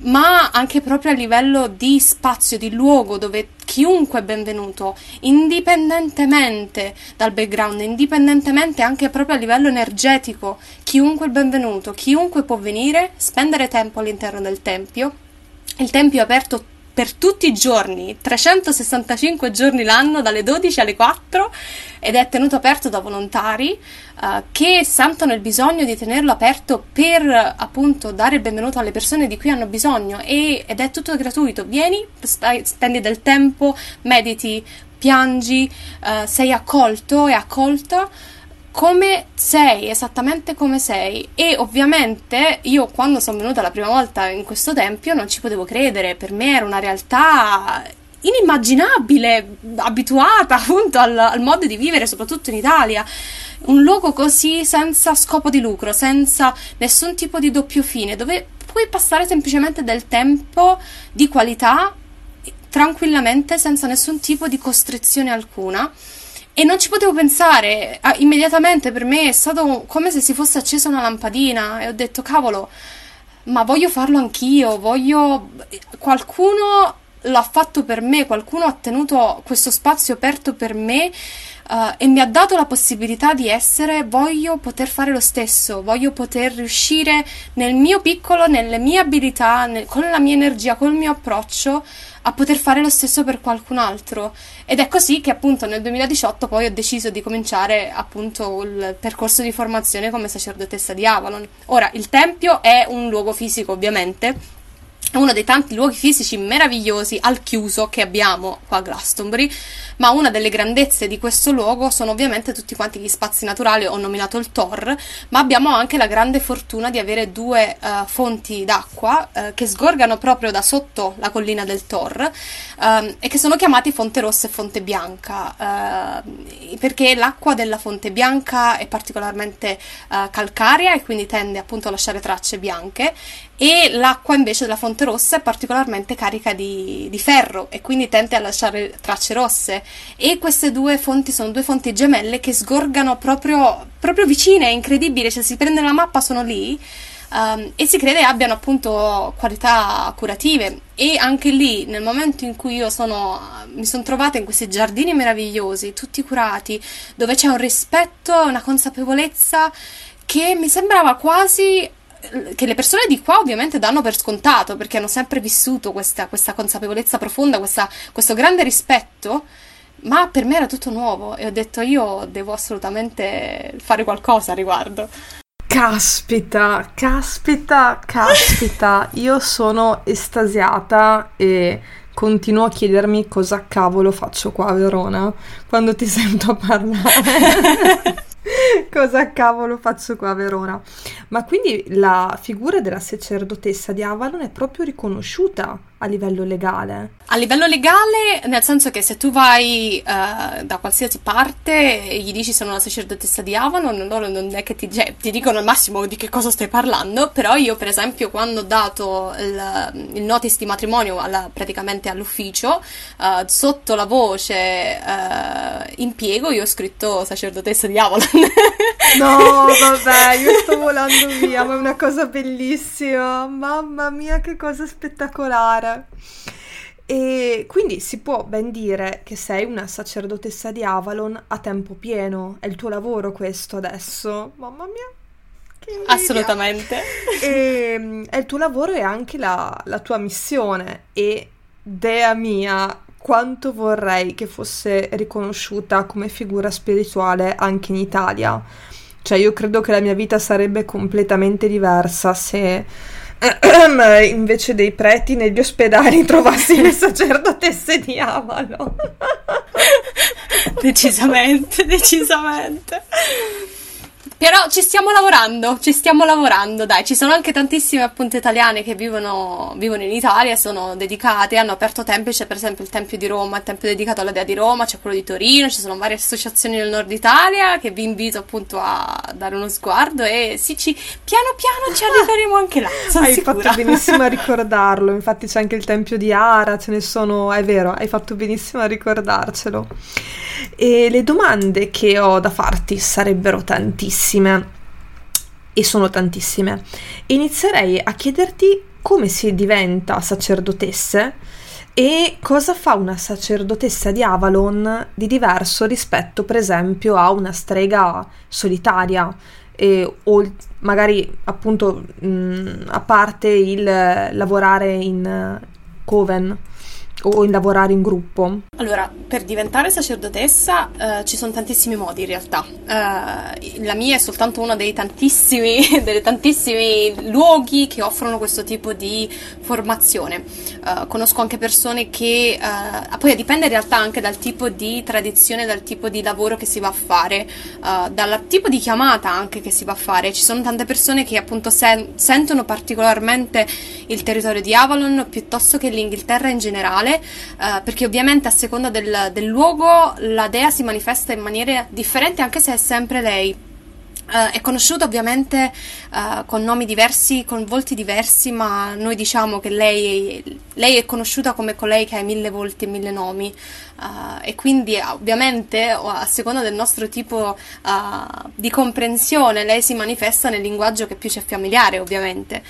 ma anche proprio a livello di spazio, di luogo dove chiunque è benvenuto, indipendentemente dal background, indipendentemente anche proprio a livello energetico, chiunque è benvenuto, chiunque può venire, spendere tempo all'interno del tempio. Il tempio è aperto per tutti i giorni, 365 giorni l'anno, dalle 12 alle 4, ed è tenuto aperto da volontari uh, che sentono il bisogno di tenerlo aperto per appunto dare il benvenuto alle persone di cui hanno bisogno e, ed è tutto gratuito. Vieni, spendi del tempo, mediti, piangi, uh, sei accolto e accolta come sei, esattamente come sei. E ovviamente io quando sono venuta la prima volta in questo tempio non ci potevo credere, per me era una realtà inimmaginabile, abituata appunto al, al modo di vivere, soprattutto in Italia. Un luogo così senza scopo di lucro, senza nessun tipo di doppio fine, dove puoi passare semplicemente del tempo di qualità tranquillamente senza nessun tipo di costrizione alcuna e non ci potevo pensare, immediatamente per me è stato come se si fosse accesa una lampadina e ho detto cavolo, ma voglio farlo anch'io, voglio... qualcuno l'ha fatto per me, qualcuno ha tenuto questo spazio aperto per me uh, e mi ha dato la possibilità di essere, voglio poter fare lo stesso, voglio poter riuscire nel mio piccolo, nelle mie abilità, nel, con la mia energia, col mio approccio a poter fare lo stesso per qualcun altro. Ed è così che appunto nel 2018 poi ho deciso di cominciare appunto il percorso di formazione come sacerdotessa di Avalon. Ora, il tempio è un luogo fisico ovviamente, è uno dei tanti luoghi fisici meravigliosi al chiuso che abbiamo qua a Glastonbury, ma una delle grandezze di questo luogo sono ovviamente tutti quanti gli spazi naturali, ho nominato il Tor, ma abbiamo anche la grande fortuna di avere due uh, fonti d'acqua uh, che sgorgano proprio da sotto la collina del Tor um, e che sono chiamati Fonte Rossa e Fonte Bianca, uh, perché l'acqua della Fonte Bianca è particolarmente calcarea e quindi tende appunto a lasciare tracce bianche e l'acqua invece della Fonte Rossa è particolarmente carica di, di ferro e quindi tende a lasciare tracce rosse. E queste due fonti sono due fonti gemelle che sgorgano proprio, proprio vicine, è incredibile, cioè si prende la mappa, sono lì um, e si crede abbiano appunto qualità curative. E anche lì nel momento in cui io sono, mi sono trovata in questi giardini meravigliosi, tutti curati, dove c'è un rispetto, una consapevolezza che mi sembrava quasi che le persone di qua ovviamente danno per scontato perché hanno sempre vissuto questa, questa consapevolezza profonda, questa, questo grande rispetto, ma per me era tutto nuovo e ho detto io devo assolutamente fare qualcosa a riguardo. Caspita, caspita, caspita, io sono estasiata e continuo a chiedermi cosa cavolo faccio qua a Verona quando ti sento parlare. Cosa cavolo faccio qua a Verona? Ma quindi la figura della sacerdotessa di Avalon è proprio riconosciuta a livello legale? A livello legale, nel senso che se tu vai uh, da qualsiasi parte e gli dici sono una sacerdotessa di Avalon, loro non è che ti, cioè, ti, dicono al massimo di che cosa stai parlando, però io per esempio quando ho dato il, il notice di matrimonio alla, praticamente all'ufficio, uh, sotto la voce uh, impiego io ho scritto sacerdotessa di Avalon. no, vabbè, io sto volando via, ma è una cosa bellissima, mamma mia che cosa spettacolare. E quindi si può ben dire che sei una sacerdotessa di Avalon a tempo pieno. È il tuo lavoro questo adesso? Mamma mia. Assolutamente. E, mm, è il tuo lavoro e anche la, la tua missione. E dea mia, quanto vorrei che fosse riconosciuta come figura spirituale anche in Italia. Cioè, io credo che la mia vita sarebbe completamente diversa se invece dei preti negli ospedali trovassi le sacerdotesse di Avalo. decisamente, decisamente. Però ci stiamo lavorando, ci stiamo lavorando, dai, ci sono anche tantissime appunto italiane che vivono, vivono in Italia, sono dedicate, hanno aperto templi, c'è per esempio il Tempio di Roma, il tempio dedicato alla Dea di Roma, c'è quello di Torino, ci sono varie associazioni nel nord Italia che vi invito appunto a dare uno sguardo e sì, ci, piano piano ci arriveremo anche là, sono Hai sicura. fatto benissimo a ricordarlo, infatti c'è anche il Tempio di Ara, ce ne sono, è vero, hai fatto benissimo a ricordarcelo. E le domande che ho da farti sarebbero tantissime tantissime. E sono tantissime. Inizierei a chiederti come si diventa sacerdotesse e cosa fa una sacerdotessa di Avalon di diverso rispetto, per esempio, a una strega solitaria. E, o magari appunto mh, a parte il lavorare in coven o in lavorare in gruppo? Allora, per diventare sacerdotessa eh, ci sono tantissimi modi in realtà. Eh, la mia è soltanto uno dei tantissimi, dei tantissimi luoghi che offrono questo tipo di formazione. Eh, conosco anche persone che, eh, poi dipende in realtà anche dal tipo di tradizione, dal tipo di lavoro che si va a fare, eh, dal tipo di chiamata anche che si va a fare. Ci sono tante persone che appunto sen- sentono particolarmente il territorio di Avalon piuttosto che l'Inghilterra in generale eh, perché ovviamente a seconda del, del luogo la dea si manifesta in maniere differenti anche se è sempre lei. Uh, è conosciuta ovviamente uh, con nomi diversi, con volti diversi, ma noi diciamo che lei, lei, è conosciuta come colei che ha mille volti e mille nomi. Uh, e quindi ovviamente a seconda del nostro tipo di comprensione lei si manifesta nel linguaggio che più ci è familiare ovviamente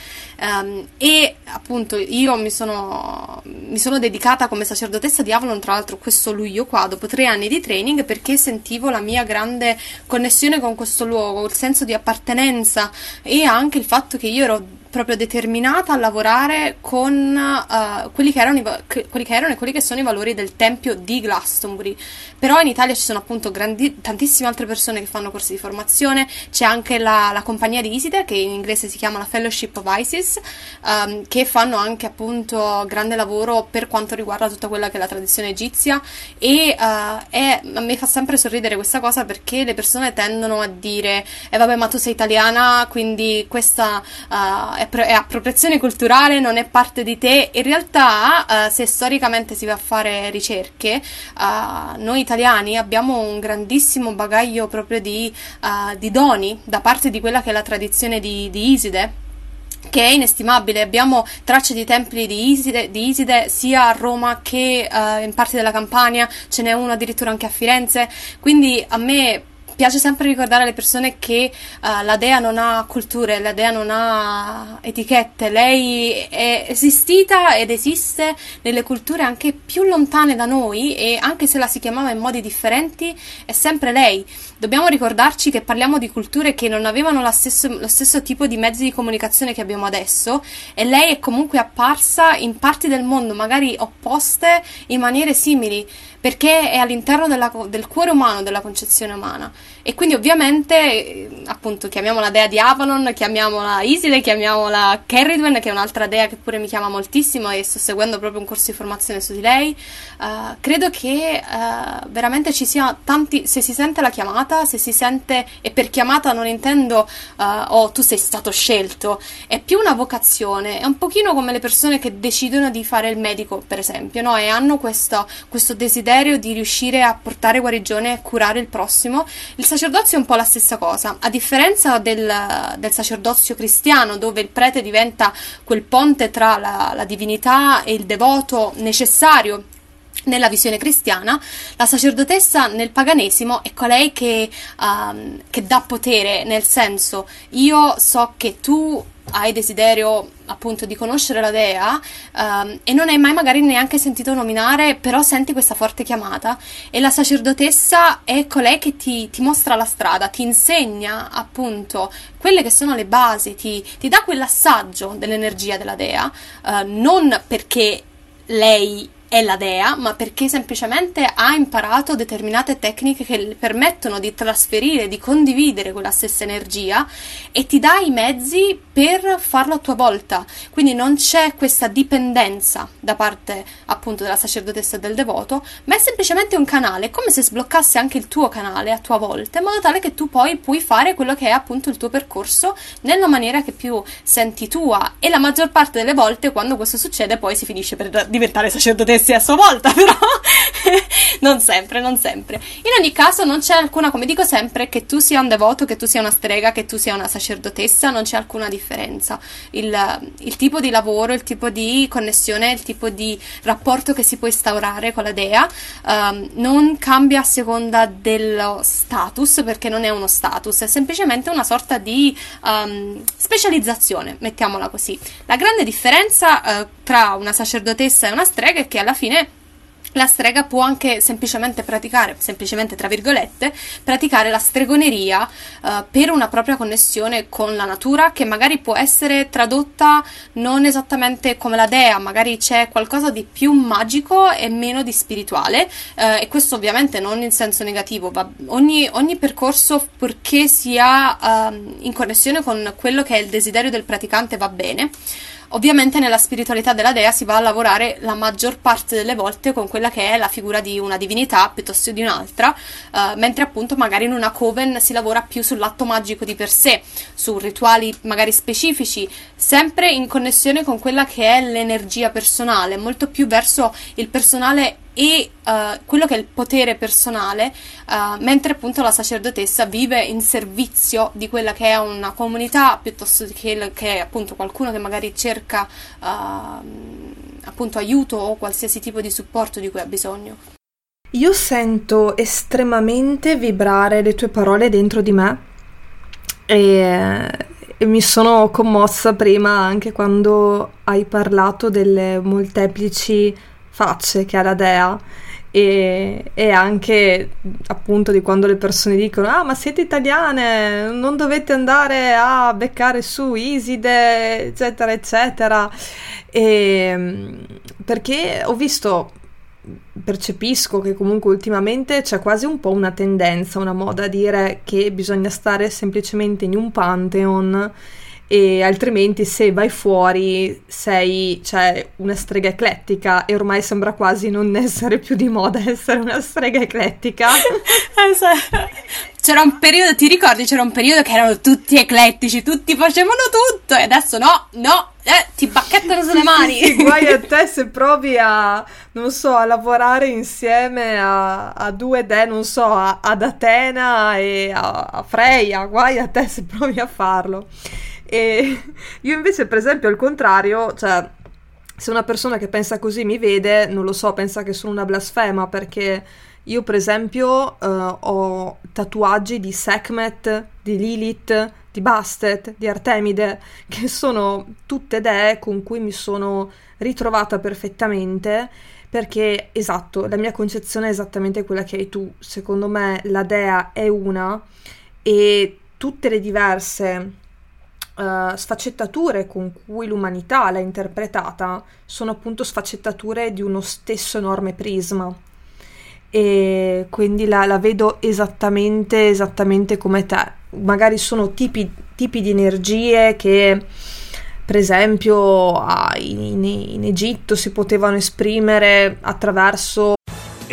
um, e appunto io mi sono, mi sono dedicata come sacerdotessa di Avalon tra l'altro questo luglio qua dopo tre anni di training perché sentivo la mia grande connessione con questo luogo il senso di appartenenza e anche il fatto che io ero proprio determinata a lavorare con uh, quelli, che erano quelli che erano e quelli che sono i valori del tempio di Glastonbury. Però in Italia ci sono appunto grandi, tantissime altre persone che fanno corsi di formazione, c'è anche la, la compagnia di visite che in inglese si chiama la Fellowship of ISIS, um, che fanno anche appunto grande lavoro per quanto riguarda tutta quella che è la tradizione egizia e uh, è, a me fa sempre sorridere questa cosa perché le persone tendono a dire eh vabbè ma tu sei italiana quindi questa uh, è, è, appropriazione culturale, non è parte di te. In realtà, uh, se storicamente si va a fare ricerche, uh, noi italiani abbiamo un grandissimo bagaglio proprio di, uh, di, doni da parte di quella che è la tradizione di, di Iside che è inestimabile. Abbiamo tracce di templi di Iside, di Iside sia a Roma che uh, in parte della Campania, ce n'è uno addirittura anche a Firenze. Quindi a me piace sempre ricordare alle persone che uh, la dea non ha culture, la dea non ha etichette, lei è esistita ed esiste nelle culture anche più lontane da noi e anche se la si chiamava in modi differenti è sempre lei. Dobbiamo ricordarci che parliamo di culture che non avevano stesso, lo stesso tipo di mezzi di comunicazione che abbiamo adesso e lei è comunque apparsa in parti del mondo magari opposte in maniere simili perché è all'interno della, del cuore umano, della concezione umana. E quindi ovviamente, eh, appunto, chiamiamola dea di Avalon, chiamiamola Isile, chiamiamola Kerridwen, che è un'altra dea che pure mi chiama moltissimo e sto seguendo proprio un corso di formazione su di lei. Uh, credo che uh, veramente ci sia tanti, se si sente la chiamata, se si sente, e per chiamata non intendo, uh, oh, tu sei stato scelto, è più una vocazione, è un pochino come le persone che decidono di fare il medico, per esempio, no? E hanno questo, questo desiderio di riuscire a portare guarigione e curare il prossimo. Il sacerdozio è un po' la stessa cosa, a differenza del, del sacerdozio cristiano, dove il prete diventa quel ponte tra la, la divinità e il devoto necessario nella visione cristiana, la sacerdotessa nel paganesimo è colei che, um, che dà potere, nel senso io so che tu hai desiderio appunto di conoscere la dea um, e non hai mai magari neanche sentito nominare, però senti questa forte chiamata e la sacerdotessa è colei che ti, ti mostra la strada, ti insegna appunto quelle che sono le basi, ti, ti dà quell'assaggio dell'energia della dea, uh, non perché lei è la dea, ma perché semplicemente ha imparato determinate tecniche che le permettono di trasferire, di condividere quella stessa energia e ti dà i mezzi per farlo a tua volta. Quindi non c'è questa dipendenza da parte appunto della sacerdotessa e del devoto, ma è semplicemente un canale, come se sbloccasse anche il tuo canale a tua volta, in modo tale che tu poi puoi fare quello che è appunto il tuo percorso nella maniera che più senti tua. E la maggior parte delle volte quando questo succede poi si finisce per diventare sacerdotessa stessi a sua volta, però non sempre, non sempre. In ogni caso non c'è alcuna, come dico sempre, che tu sia un devoto, che tu sia una strega, che tu sia una sacerdotessa, non c'è alcuna differenza. Il, il tipo di lavoro, il tipo di connessione, il tipo di rapporto che si può instaurare con la dea um, non cambia a seconda dello status, perché non è uno status, è semplicemente una sorta di um, specializzazione, mettiamola così. La grande differenza uh, tra una sacerdotessa e una strega è che alla fine la strega può anche semplicemente praticare, semplicemente tra virgolette, praticare la stregoneria uh, per una propria connessione con la natura che magari può essere tradotta non esattamente come la dea, magari c'è qualcosa di più magico e meno di spirituale uh, e questo ovviamente non in senso negativo, va, ogni, ogni, percorso purché sia uh, in connessione con quello che è il desiderio del praticante va bene. Ovviamente nella spiritualità della dea si va a lavorare la maggior parte delle volte con quella che è la figura di una divinità piuttosto di un'altra, uh, mentre appunto magari in una coven si lavora più sull'atto magico di per sé, su rituali magari specifici, sempre in connessione con quella che è l'energia personale, molto più verso il personale e uh, quello che è il potere personale, uh, mentre appunto la sacerdotessa vive in servizio di quella che è una comunità piuttosto che, che appunto qualcuno che magari cerca uh, appunto aiuto o qualsiasi tipo di supporto di cui ha bisogno. Io sento estremamente vibrare le tue parole dentro di me e, e mi sono commossa prima anche quando hai parlato delle molteplici facce che ha la dea e, e, anche appunto di quando le persone dicono ah ma siete italiane non dovete andare a beccare su Iside eccetera eccetera. E, perché ho visto percepisco che comunque ultimamente c'è quasi un po' una tendenza una moda a dire che bisogna stare semplicemente in un pantheon e altrimenti se vai fuori sei cioè, una strega eclettica e ormai sembra quasi non essere più di moda essere una strega eclettica. c'era un periodo, ti ricordi, c'era un periodo che erano tutti eclettici, tutti facevano tutto e adesso no, no, eh, ti bacchettano sulle mani. Sì, sì, guai a te se provi a, non so, a lavorare insieme a, a due de, non so, a, ad Atena e a, a Freya, guai a te se provi a farlo. E io invece, per esempio, al contrario, cioè, se una persona che pensa così mi vede, non lo so, pensa che sono una blasfema perché Io per esempio uh, ho tatuaggi di Sekhmet, di Lilith, di Bastet, di Artemide, che sono tutte dee con cui mi sono ritrovata perfettamente perché esatto, la mia concezione è esattamente quella che hai tu. Secondo me la dea è una e tutte le diverse uh, sfaccettature con cui l'umanità l'ha interpretata sono appunto sfaccettature di uno stesso enorme prisma. E quindi la, la vedo esattamente, esattamente come te. Magari sono tipi, tipi di energie che per esempio in, in Egitto si potevano esprimere attraverso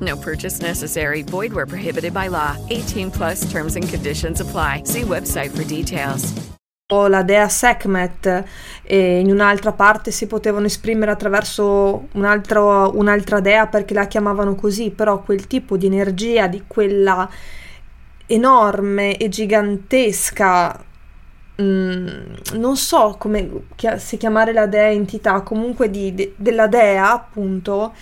No purchase necessary. Void where prohibited by law. 18 plus terms and conditions apply. See website for details. La dea Sekhmet e in un'altra parte si potevano esprimere attraverso un altro, un'altra dea perché la chiamavano così, però quel tipo di energia, di quella enorme e gigantesca Mm, non so come se chiamare la dea entità, comunque di, de, della dea, appunto,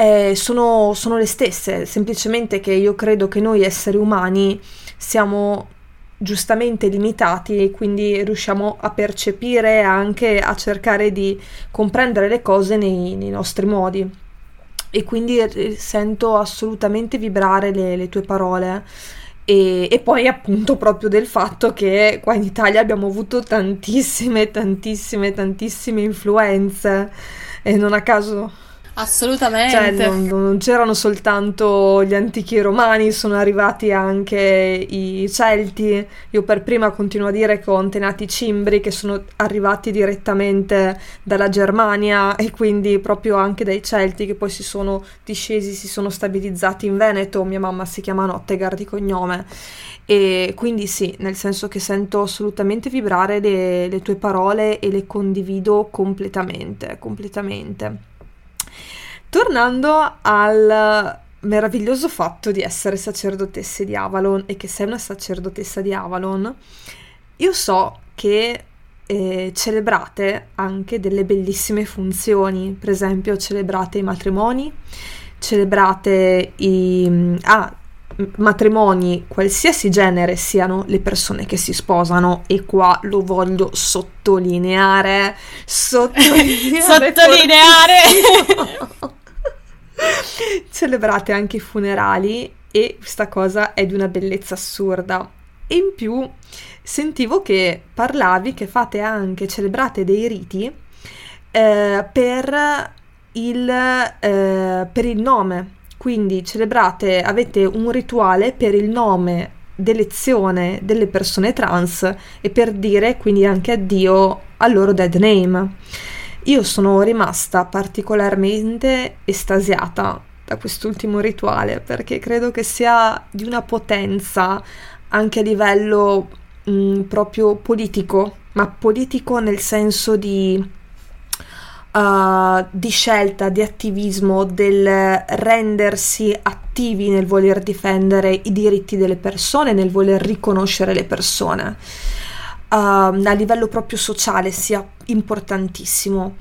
eh, sono, sono le stesse, semplicemente che io credo che noi esseri umani siamo giustamente limitati quindi riusciamo a percepire anche a cercare di comprendere le cose nei, nei nostri modi. E quindi eh, sento assolutamente vibrare le, le tue parole. E, e, poi appunto proprio del fatto che qua in Italia abbiamo avuto tantissime, tantissime, tantissime influenze e non a caso Assolutamente. Cioè, non, non, c'erano soltanto gli antichi romani, sono arrivati anche i Celti. Io per prima continuo a dire che ho antenati cimbri che sono arrivati direttamente dalla Germania e quindi proprio anche dai Celti che poi si sono discesi, si sono stabilizzati in Veneto. Mia mamma si chiama Nottegar di cognome. E quindi sì, nel senso che sento assolutamente vibrare le, le tue parole e le condivido completamente, completamente. Tornando al meraviglioso fatto di essere sacerdotessa di Avalon e che sei una sacerdotessa di Avalon, io so che eh, celebrate anche delle bellissime funzioni, per esempio celebrate i matrimoni, celebrate i ah, matrimoni qualsiasi genere siano le persone che si sposano. E qua lo voglio sottolineare sottolineare sottolineare Celebrate anche i funerali e questa cosa è di una bellezza assurda. E in più sentivo che parlavi che fate anche, celebrate dei riti eh, per, il, eh, per il nome. Quindi celebrate, avete un rituale per il nome d'elezione delle persone trans e per dire quindi anche addio al loro dead name. Io sono rimasta particolarmente estasiata da quest'ultimo rituale perché credo che sia di una potenza anche a livello mh, mm, proprio politico, ma politico nel senso di Uh, di scelta, di attivismo, del rendersi attivi nel voler difendere i diritti delle persone, nel voler riconoscere le persone a livello proprio sociale sia importantissimo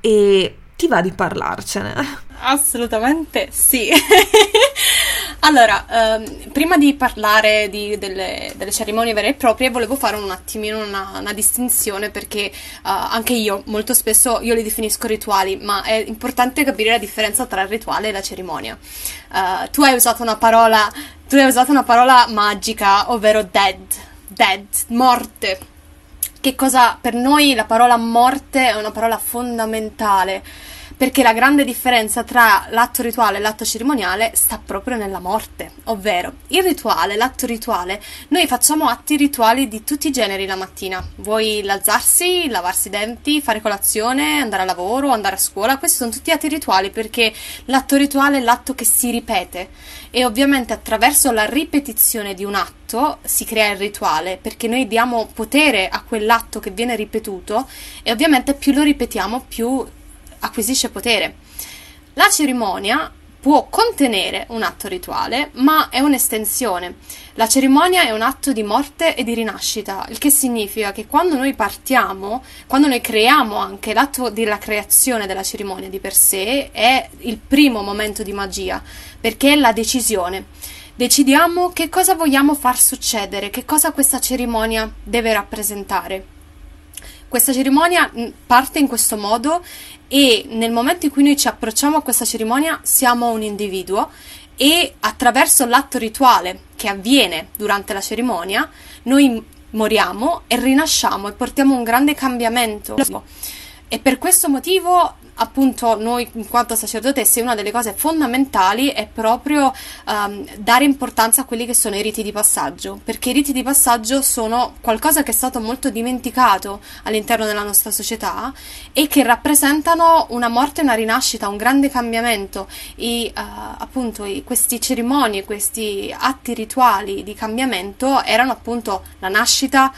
e ti va di parlarcene? Assolutamente sì. allora, ehm, prima di parlare di, delle, delle, cerimonie vere e proprie, volevo fare un attimino una, una distinzione perché uh, anche io molto spesso io li definisco rituali, ma è importante capire la differenza tra il rituale e la cerimonia. Uh, tu hai usato una parola, tu hai usato una parola magica, ovvero dead dead, morte. che cosa per noi la parola morte è una parola fondamentale perché la grande differenza tra l'atto rituale e l'atto cerimoniale sta proprio nella morte, ovvero il rituale, l'atto rituale, noi facciamo atti rituali di tutti i generi la mattina, vuoi l'alzarsi, lavarsi i denti, fare colazione, andare a lavoro, andare a scuola, questi sono tutti atti rituali perché l'atto rituale è l'atto che si ripete. E ovviamente attraverso la ripetizione di un atto si crea il rituale perché noi diamo potere a quell'atto che viene ripetuto e ovviamente più lo ripetiamo più acquisisce potere. La cerimonia può contenere un atto rituale, ma è un'estensione. La cerimonia è un atto di morte e di rinascita, il che significa che quando noi partiamo, quando noi creiamo anche l'atto della creazione della cerimonia di per sé, è il primo momento di magia, perché è la decisione. Decidiamo che cosa vogliamo far succedere, che cosa questa cerimonia deve rappresentare. Questa cerimonia mm, parte in questo modo e nel momento in cui noi ci approcciamo a questa cerimonia siamo un individuo e attraverso l'atto rituale che avviene durante la cerimonia noi moriamo e rinasciamo e portiamo un grande cambiamento. E per questo motivo appunto noi in quanto sacerdotessi una delle cose fondamentali è proprio um, dare importanza a quelli che sono i riti di passaggio. Perché i riti di passaggio sono qualcosa che è stato molto dimenticato all'interno della nostra società e che rappresentano una morte una rinascita un grande cambiamento. E uh, appunto i, questi cerimonie questi atti rituali di cambiamento erano appunto la nascita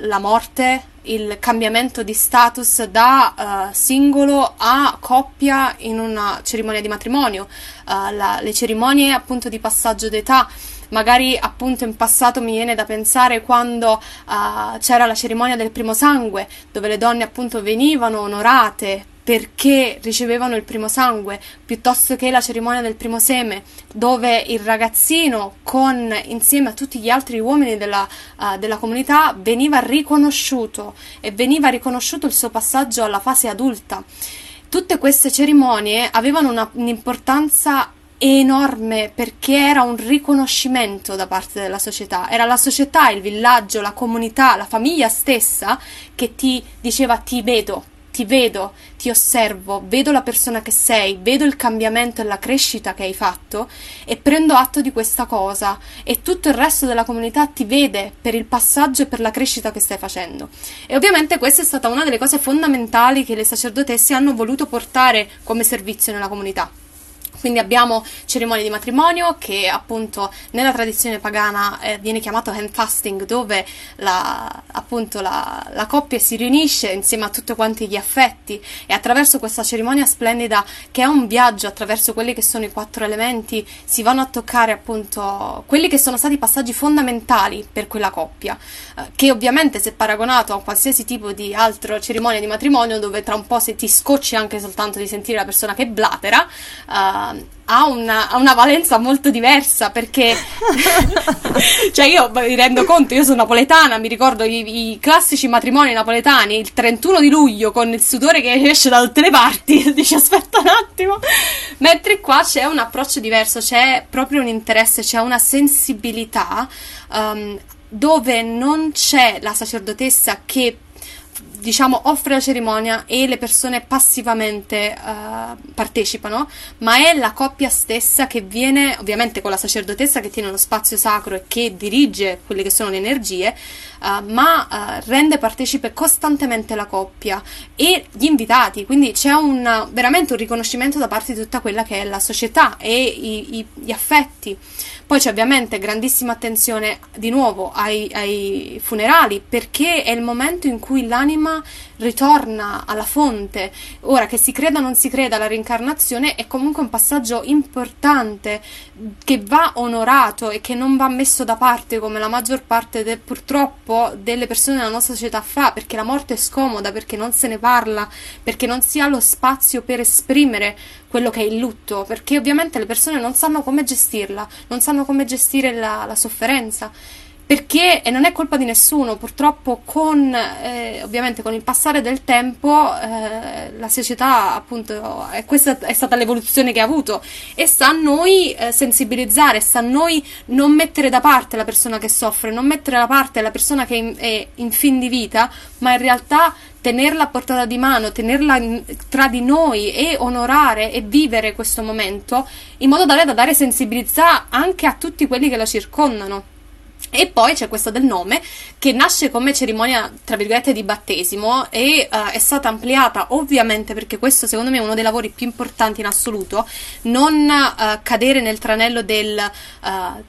la morte il cambiamento di status da uh, singolo a coppia in una cerimonia di matrimonio, uh, la, le cerimonie appunto di passaggio d'età. Magari appunto in passato mi viene da pensare quando uh, c'era la cerimonia del primo sangue, dove le donne appunto venivano onorate perché ricevevano il primo sangue, piuttosto che la cerimonia del primo seme, dove il ragazzino, con, insieme a tutti gli altri uomini della, uh, della comunità, veniva riconosciuto e veniva riconosciuto il suo passaggio alla fase adulta. Tutte queste cerimonie avevano una, un'importanza enorme perché era un riconoscimento da parte della società, era la società, il villaggio, la comunità, la famiglia stessa che ti diceva ti vedo, ti vedo, ti osservo, vedo la persona che sei, vedo il cambiamento e la crescita che hai fatto e prendo atto di questa cosa e tutto il resto della comunità ti vede per il passaggio e per la crescita che stai facendo. E ovviamente questa è stata una delle cose fondamentali che le sacerdotesse hanno voluto portare come servizio nella comunità. Quindi abbiamo cerimonie di matrimonio che appunto nella tradizione pagana eh, viene chiamato hand fasting dove la, appunto la, la, coppia si riunisce insieme a tutti quanti gli affetti. E attraverso questa cerimonia splendida che è un viaggio attraverso quelli che sono i quattro elementi si vanno a toccare appunto quelli che sono stati passaggi fondamentali per quella coppia. Eh, che ovviamente se paragonato a qualsiasi tipo di altra cerimonia di matrimonio dove tra un po' se ti scocci anche soltanto di sentire la persona che blatera eh, ha una, ha una, valenza molto diversa perché cioè io mi rendo conto io sono napoletana mi ricordo i, i, classici matrimoni napoletani il 31 di luglio con il sudore che esce da tutte le parti dici aspetta un attimo. Mentre qua c'è un approccio diverso c'è proprio un interesse c'è una sensibilità um, dove non c'è la sacerdotessa che diciamo, offre la cerimonia e le persone passivamente uh, partecipano, ma è la coppia stessa che viene, ovviamente con la sacerdotessa che tiene uno spazio sacro e che dirige quelle che sono le energie, uh, ma uh, rende partecipe costantemente la coppia e gli invitati, quindi c'è un, veramente un riconoscimento da parte di tutta quella che è la società e i, i, gli affetti. Poi c'è ovviamente grandissima attenzione di nuovo ai, ai funerali perché è il momento in cui l'anima ritorna alla fonte. Ora che si creda o non si creda alla reincarnazione è comunque un passaggio importante che va onorato e che non va messo da parte come la maggior parte de, purtroppo delle persone nella nostra società fa, perché la morte è scomoda, perché non se ne parla, perché non si ha lo spazio per esprimere quello che è il lutto, perché ovviamente le persone non sanno come gestirla, non sanno come gestire la, la sofferenza perché e non è colpa di nessuno, purtroppo con eh, ovviamente con il passare del tempo eh, la società appunto è, questa è stata l'evoluzione che ha avuto e sta a noi eh, sensibilizzare, sta a noi non mettere da parte la persona che soffre, non mettere da parte la persona che in, è in fin di vita, ma in realtà tenerla a portata di mano, tenerla in, tra di noi e onorare e vivere questo momento in modo tale da dare sensibilità anche a tutti quelli che la circondano. E poi c'è questa del nome che nasce come cerimonia, tra virgolette, di battesimo e uh, è stata ampliata ovviamente perché questo secondo me è uno dei lavori più importanti in assoluto, non uh, cadere nel tranello del uh,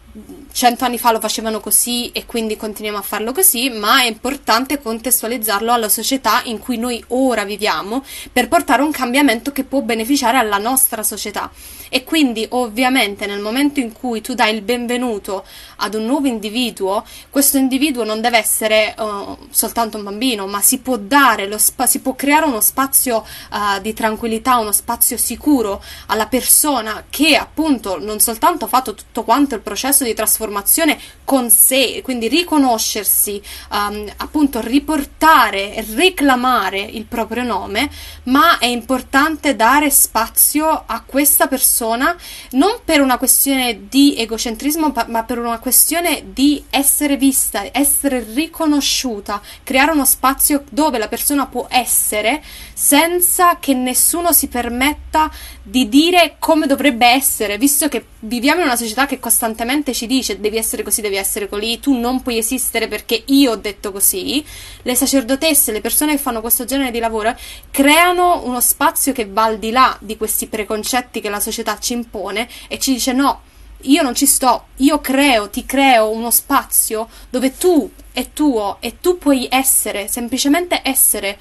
cento anni fa lo facevano così e quindi continuiamo a farlo così, ma è importante contestualizzarlo alla società in cui noi ora viviamo per portare un cambiamento che può beneficiare alla nostra società. E quindi ovviamente nel momento in cui tu dai il benvenuto ad un nuovo individuo, questo individuo non deve essere uh, soltanto un bambino, ma si può dare lo spa- si può creare uno spazio uh, di tranquillità, uno spazio sicuro alla persona che appunto non soltanto ha fatto tutto quanto il processo di trasformazione con sé, quindi riconoscersi, um, appunto riportare reclamare il proprio nome, ma è importante dare spazio a questa persona non per una questione di egocentrismo, ma per una questione di essere vista, essere riconosciuta, creare uno spazio dove la persona può essere senza che nessuno si permetta di dire come dovrebbe essere, visto che viviamo in una società che costantemente ci dice devi essere così, devi essere così, tu non puoi esistere perché io ho detto così, le sacerdotesse, le persone che fanno questo genere di lavoro creano uno spazio che va al di là di questi preconcetti che la società ci impone e ci dice no, io non ci sto, io creo, ti creo uno spazio dove tu è tuo e tu puoi essere, semplicemente essere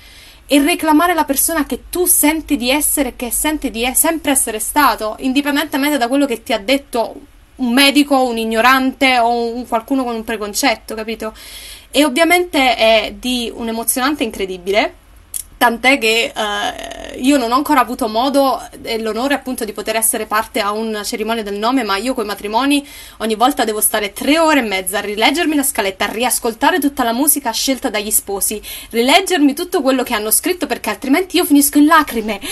e reclamare la persona che tu senti di essere, che senti di sempre essere stato, indipendentemente da quello che ti ha detto un medico, un ignorante o un, qualcuno con un preconcetto, capito? E ovviamente è di un emozionante incredibile tant'è che uh, io non ho ancora avuto modo e l'onore appunto di poter essere parte a un cerimonia del nome, ma io con i matrimoni ogni volta devo stare tre ore e mezza a rileggermi la scaletta, a riascoltare tutta la musica scelta dagli sposi, rileggermi tutto quello che hanno scritto perché altrimenti io finisco in lacrime.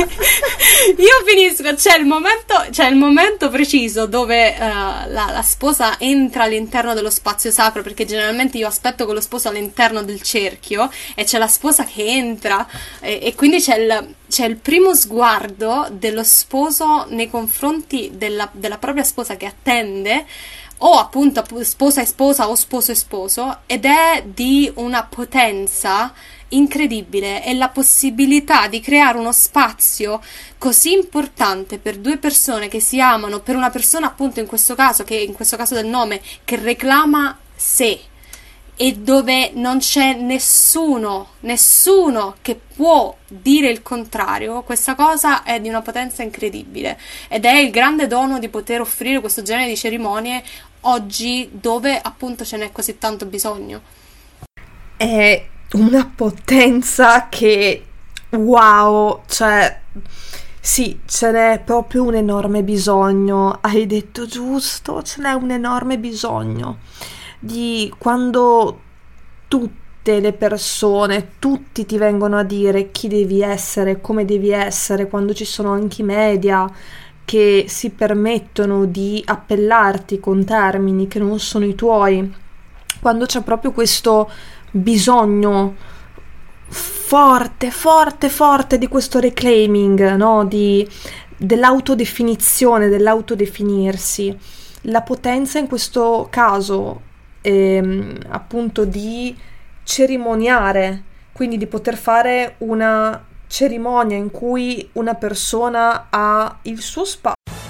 io finisco, c'è il momento, c'è il momento preciso dove uh, la, la sposa entra all'interno dello spazio sacro perché generalmente io aspetto con lo sposo all'interno del cerchio e c'è la sposa che entra e, e quindi c'è il, c'è il, primo sguardo dello sposo nei confronti della, della propria sposa che attende o appunto sposa e sposa o sposo e sposo ed è di una potenza incredibile e la possibilità di creare uno spazio così importante per due persone che si amano, per una persona appunto in questo caso, che in questo caso del nome, che reclama sé, e dove non c'è nessuno, nessuno che può dire il contrario, questa cosa è di una potenza incredibile ed è il grande dono di poter offrire questo genere di cerimonie oggi dove appunto ce n'è così tanto bisogno. È una potenza che wow, cioè sì, ce n'è proprio un enorme bisogno, hai detto giusto, ce n'è un enorme bisogno di quando tutte le persone, tutti ti vengono a dire chi devi essere, come devi essere, quando ci sono anche i media che si permettono di appellarti con termini che non sono i tuoi, quando c'è proprio questo bisogno forte, forte, forte di questo reclaiming, no? di, dell'autodefinizione, dell'autodefinirsi. La potenza in questo caso ehm, appunto di cerimoniare, quindi di poter fare una cerimonia in cui una persona ha il suo spazio.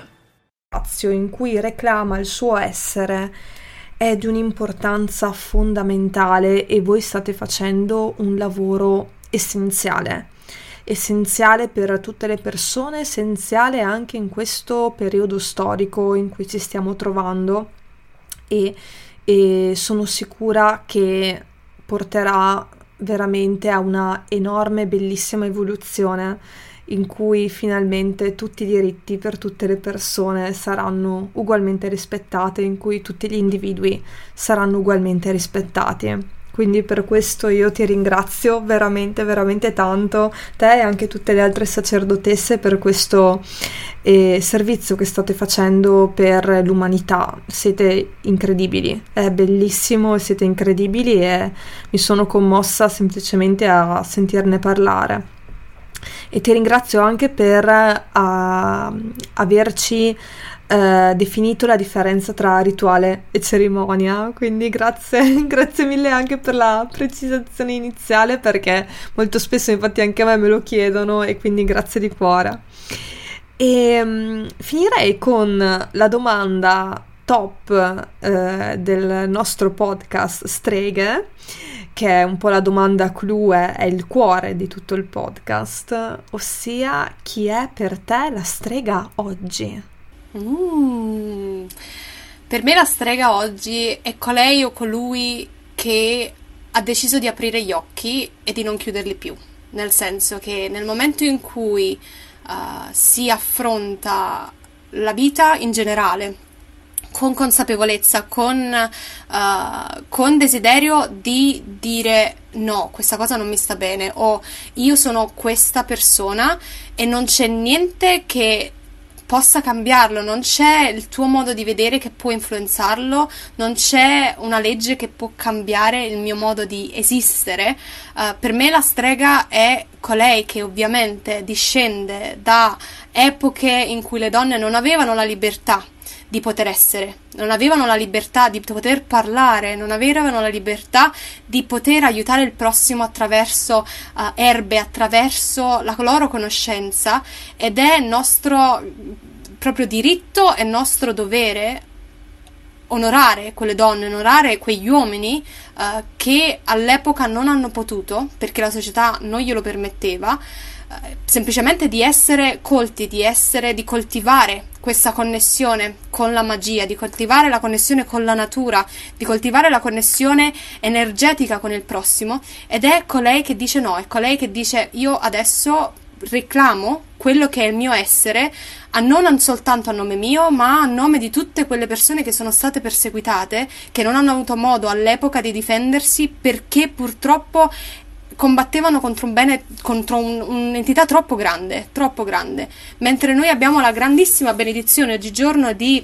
in cui reclama il suo essere è di un'importanza fondamentale e voi state facendo un lavoro essenziale. Essenziale per tutte le persone, essenziale anche in questo periodo storico in cui ci stiamo trovando e, e sono sicura che porterà veramente a una enorme, bellissima evoluzione in cui finalmente tutti i diritti per tutte le persone saranno ugualmente rispettati, in cui tutti gli individui saranno ugualmente rispettati. Quindi per questo io ti ringrazio veramente, veramente tanto, te e anche tutte le altre sacerdotesse per questo eh, servizio che state facendo per l'umanità. Siete incredibili, è bellissimo, siete incredibili e mi sono commossa semplicemente a sentirne parlare. E ti ringrazio anche per uh, averci eh, definito la differenza tra rituale e cerimonia, quindi grazie, grazie mille anche per la precisazione iniziale perché molto spesso infatti anche a me me lo chiedono e quindi grazie di cuore. E um, finirei con la domanda top eh, del nostro podcast Streghe, che è un po' la domanda clou, è il cuore di tutto il podcast, ossia chi è per te la strega oggi? Mm. Per me la strega oggi è colei o colui che ha deciso di aprire gli occhi e di non chiuderli più. Nel senso che nel momento in cui uh, si affronta la vita in generale, con consapevolezza, con, uh, con, desiderio di dire no, questa cosa non mi sta bene o io sono questa persona e non c'è niente che possa cambiarlo, non c'è il tuo modo di vedere che può influenzarlo, non c'è una legge che può cambiare il mio modo di esistere. Uh, per me la strega è colei che ovviamente discende da epoche in cui le donne non avevano la libertà di poter essere, non avevano la libertà di poter parlare, non avevano la libertà di poter aiutare il prossimo attraverso uh, erbe, attraverso la loro conoscenza ed è nostro proprio diritto e nostro dovere onorare quelle donne, onorare quegli uomini uh, che all'epoca non hanno potuto, perché la società non glielo permetteva, uh, semplicemente di essere colti, di essere, di coltivare questa connessione con la magia, di coltivare la connessione con la natura, di coltivare la connessione energetica con il prossimo. Ed è colei che dice no, è colei che dice io adesso reclamo quello che è il mio essere, a non soltanto a nome mio, ma a nome di tutte quelle persone che sono state perseguitate, che non hanno avuto modo all'epoca di difendersi perché purtroppo combattevano contro un bene, contro un, un'entità troppo grande, troppo grande. Mentre noi abbiamo la grandissima benedizione oggigiorno di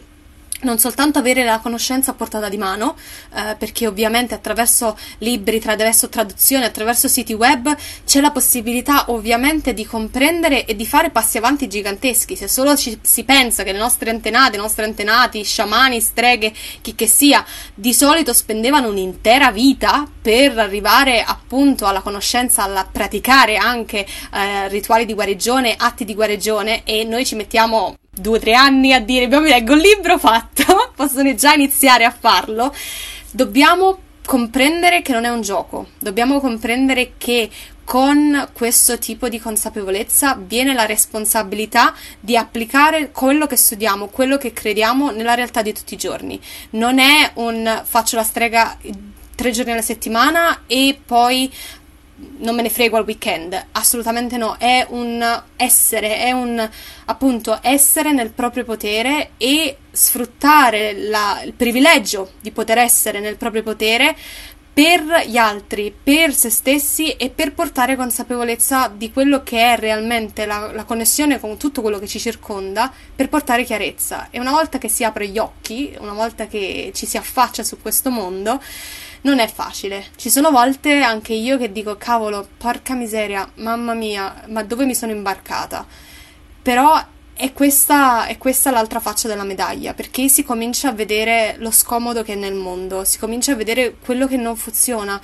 non soltanto avere la conoscenza a portata di mano, eh, perché ovviamente attraverso libri, attraverso traduzioni, attraverso siti web c'è la possibilità ovviamente di comprendere e di fare passi avanti giganteschi. Se solo ci, si pensa che le nostre antenate, i nostri antenati, sciamani, streghe, chi che sia, di solito spendevano un'intera vita per arrivare appunto alla conoscenza, alla praticare anche eh, rituali di guarigione, atti di guarigione e noi ci mettiamo due o tre anni a dire mi leggo il libro fatto, possono già iniziare a farlo, dobbiamo comprendere che non è un gioco, dobbiamo comprendere che con questo tipo di consapevolezza viene la responsabilità di applicare quello che studiamo, quello che crediamo nella realtà di tutti i giorni. Non è un faccio la strega tre giorni alla settimana e poi non me ne frego al weekend, assolutamente no, è un essere, è un appunto essere nel proprio potere e sfruttare la, il privilegio di poter essere nel proprio potere per gli altri, per se stessi e per portare consapevolezza di quello che è realmente la, la, connessione con tutto quello che ci circonda, per portare chiarezza. E una volta che si apre gli occhi, una volta che ci si affaccia su questo mondo, non è facile. Ci sono volte anche io che dico, cavolo, porca miseria, mamma mia, ma dove mi sono imbarcata? Però è questa, è questa l'altra faccia della medaglia, perché si comincia a vedere lo scomodo che è nel mondo, si comincia a vedere quello che non funziona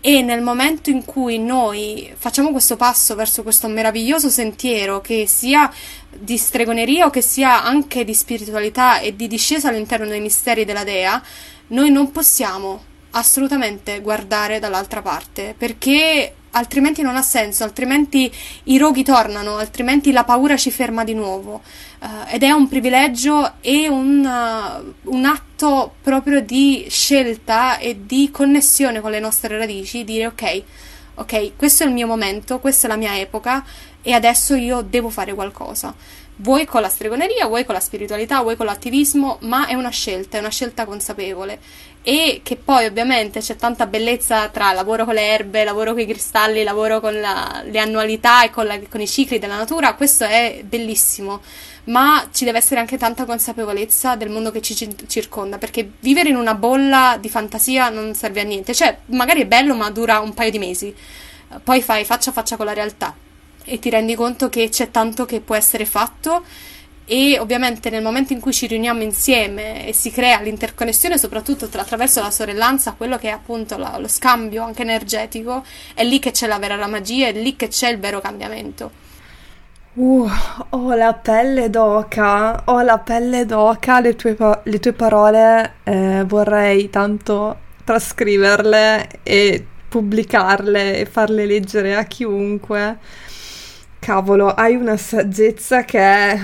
e nel momento in cui noi facciamo questo passo verso questo meraviglioso sentiero che sia di stregoneria o che sia anche di spiritualità e di discesa all'interno dei misteri della dea, noi non possiamo assolutamente guardare dall'altra parte perché altrimenti non ha senso, altrimenti i roghi tornano, altrimenti la paura ci ferma di nuovo. Uh, ed è un privilegio e un, uh, un, atto proprio di scelta e di connessione con le nostre radici, dire ok, ok, questo è il mio momento, questa è la mia epoca e adesso io devo fare qualcosa vuoi con la stregoneria, vuoi con la spiritualità, vuoi con l'attivismo, ma è una scelta, è una scelta consapevole. E che poi ovviamente c'è tanta bellezza tra lavoro con le erbe, lavoro con i cristalli, lavoro con la, le annualità e con, la, con i cicli della natura, questo è bellissimo. Ma ci deve essere anche tanta consapevolezza del mondo che ci circonda, perché vivere in una bolla di fantasia non serve a niente, cioè magari è bello ma dura un paio di mesi, poi fai faccia a faccia con la realtà e ti rendi conto che c'è tanto che può essere fatto e ovviamente nel momento in cui ci riuniamo insieme e si crea l'interconnessione soprattutto tra, attraverso la sorellanza, quello che è appunto la, lo scambio anche energetico, è lì che c'è la vera magia, è lì che c'è il vero cambiamento. Uh, ho la pelle d'oca, ho la pelle d'oca, le tue, le tue parole eh, vorrei tanto trascriverle e pubblicarle e farle leggere a chiunque Cavolo, hai una saggezza che è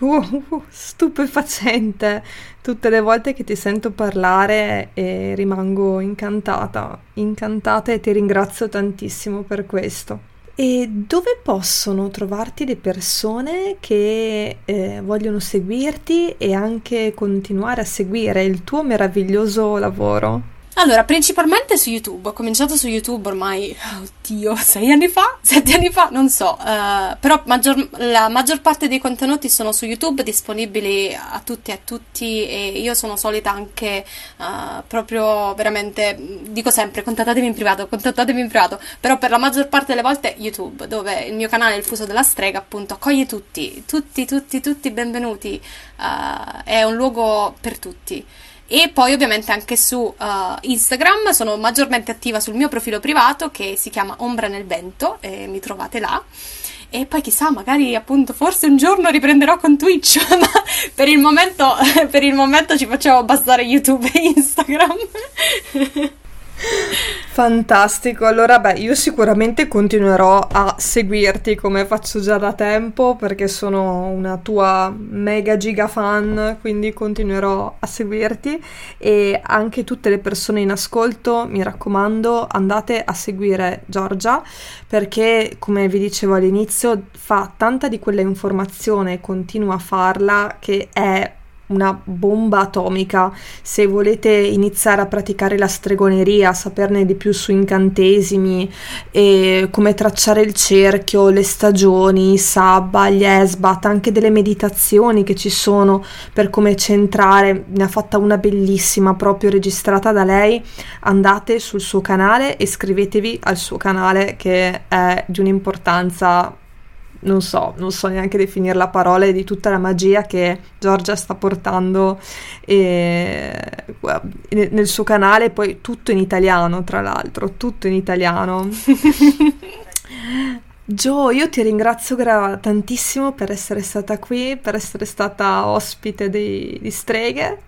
uh, uh, stupefacente. Tutte le volte che ti sento parlare e rimango incantata, incantata e ti ringrazio tantissimo per questo. E dove possono trovarti le persone che eh, vogliono seguirti e anche continuare a seguire il tuo meraviglioso lavoro? Allora, principalmente su YouTube. Ho cominciato su YouTube ormai, oddio, sei anni fa? Sette anni fa? Non so. Uh, però maggior, la maggior parte dei contenuti sono su YouTube, disponibili a tutti e a tutti. E io sono solita anche uh, proprio veramente, dico sempre, contattatemi in privato, contattatemi in privato. Però per la maggior parte delle volte YouTube, dove il mio canale, Il Fuso della Strega, appunto, accoglie tutti, tutti, tutti, tutti benvenuti. Uh, è un luogo per tutti. E poi ovviamente anche su uh, Instagram sono maggiormente attiva sul mio profilo privato che si chiama Ombra nel Vento e mi trovate là. E poi chissà, magari appunto forse un giorno riprenderò con Twitch, ma per il momento, per il momento ci facciamo bastare YouTube e Instagram. Fantastico, allora beh, io sicuramente continuerò a seguirti come faccio già da tempo perché sono una tua mega giga fan, quindi continuerò a seguirti. E anche tutte le persone in ascolto, mi raccomando, andate a seguire Giorgia perché come vi dicevo all'inizio fa tanta di quella informazione, continua a farla che è una bomba atomica. Se volete iniziare a praticare la stregoneria, saperne di più su incantesimi e come tracciare il cerchio, le stagioni, sabba, gli esbat, anche delle meditazioni che ci sono per come centrare, ne ha fatta una bellissima proprio registrata da lei. Andate sul suo canale e iscrivetevi al suo canale che è di un'importanza non so, non so neanche definire la parola di tutta la magia che Giorgia sta portando eh, nel suo canale, poi tutto in italiano, tra l'altro, tutto in italiano. Gio, io ti ringrazio gra- tantissimo per essere stata qui, per essere stata ospite di, di Streghe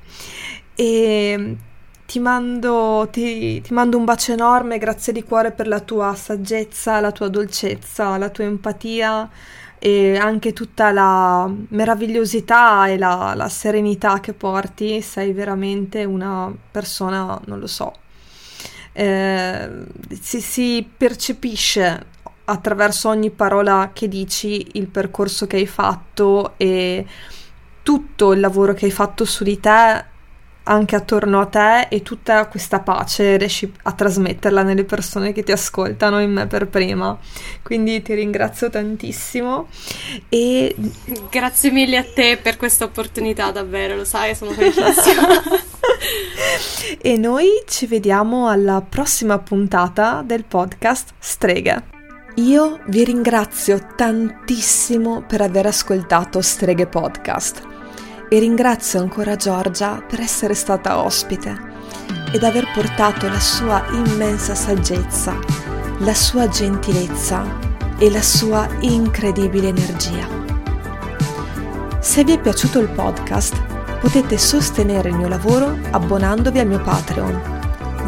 e ti mando, ti, ti mando, un bacio enorme, grazie di cuore per la tua saggezza, la tua dolcezza, la tua empatia e anche tutta la meravigliosità e la, la serenità che porti. Sei veramente una persona, non lo so, eh, si, si percepisce attraverso ogni parola che dici il percorso che hai fatto e tutto il lavoro che hai fatto su di te anche attorno a te e tutta questa pace riesci a trasmetterla nelle persone che ti ascoltano, in me per prima. Quindi ti ringrazio tantissimo e grazie mille a te per questa opportunità, davvero, lo sai, sono felicissima. e noi ci vediamo alla prossima puntata del podcast Streghe. Io vi ringrazio tantissimo per aver ascoltato Streghe Podcast e ringrazio ancora Giorgia per essere stata ospite ed aver portato la sua immensa saggezza, la sua gentilezza e la sua incredibile energia. Se vi è piaciuto il podcast, Potete sostenere il mio lavoro abbonandovi al mio Patreon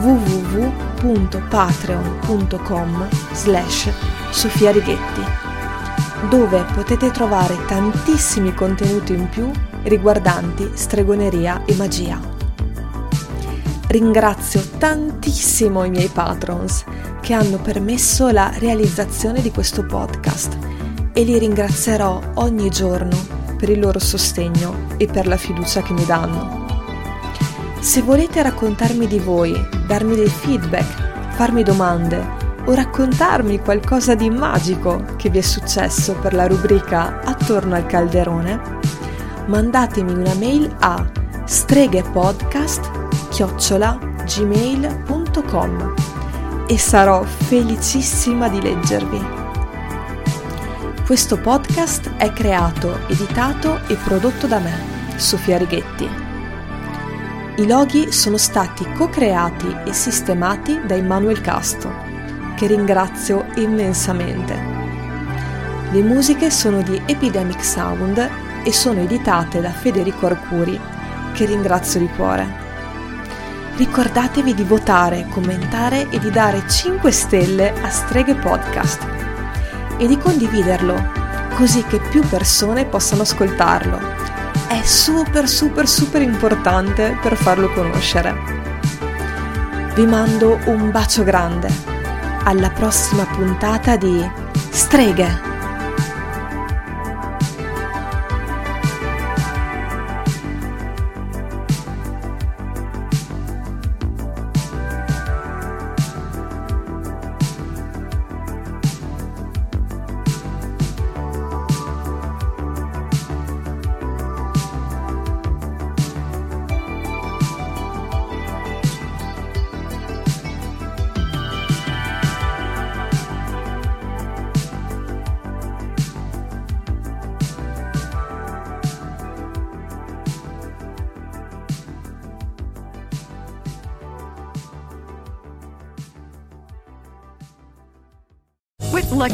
www.patreon.com slash Sofia Righetti dove potete trovare tantissimi contenuti in più riguardanti stregoneria e magia. Ringrazio tantissimo i miei patrons che hanno permesso la realizzazione di questo podcast e li ringrazierò ogni giorno per il loro sostegno e per la fiducia che mi danno. Se volete raccontarmi di voi, darmi dei feedback, farmi domande o raccontarmi qualcosa di magico che vi è successo per la rubrica Attorno al calderone, mandatemi una mail a streghepodcast.gmail.com e sarò felicissima di leggervi. Questo podcast è creato, editato e prodotto da me, Sofia Righetti. I loghi sono stati co-creati e sistemati da Emanuel Casto che ringrazio immensamente. Le musiche sono di Epidemic Sound e sono editate da Federico Arcuri, che ringrazio di cuore. Ricordatevi di votare, commentare e di dare 5 stelle a Streghe Podcast e di condividerlo, così che più persone possano ascoltarlo. È super super super importante per farlo conoscere. Vi mando un bacio grande alla prossima puntata di Streghe.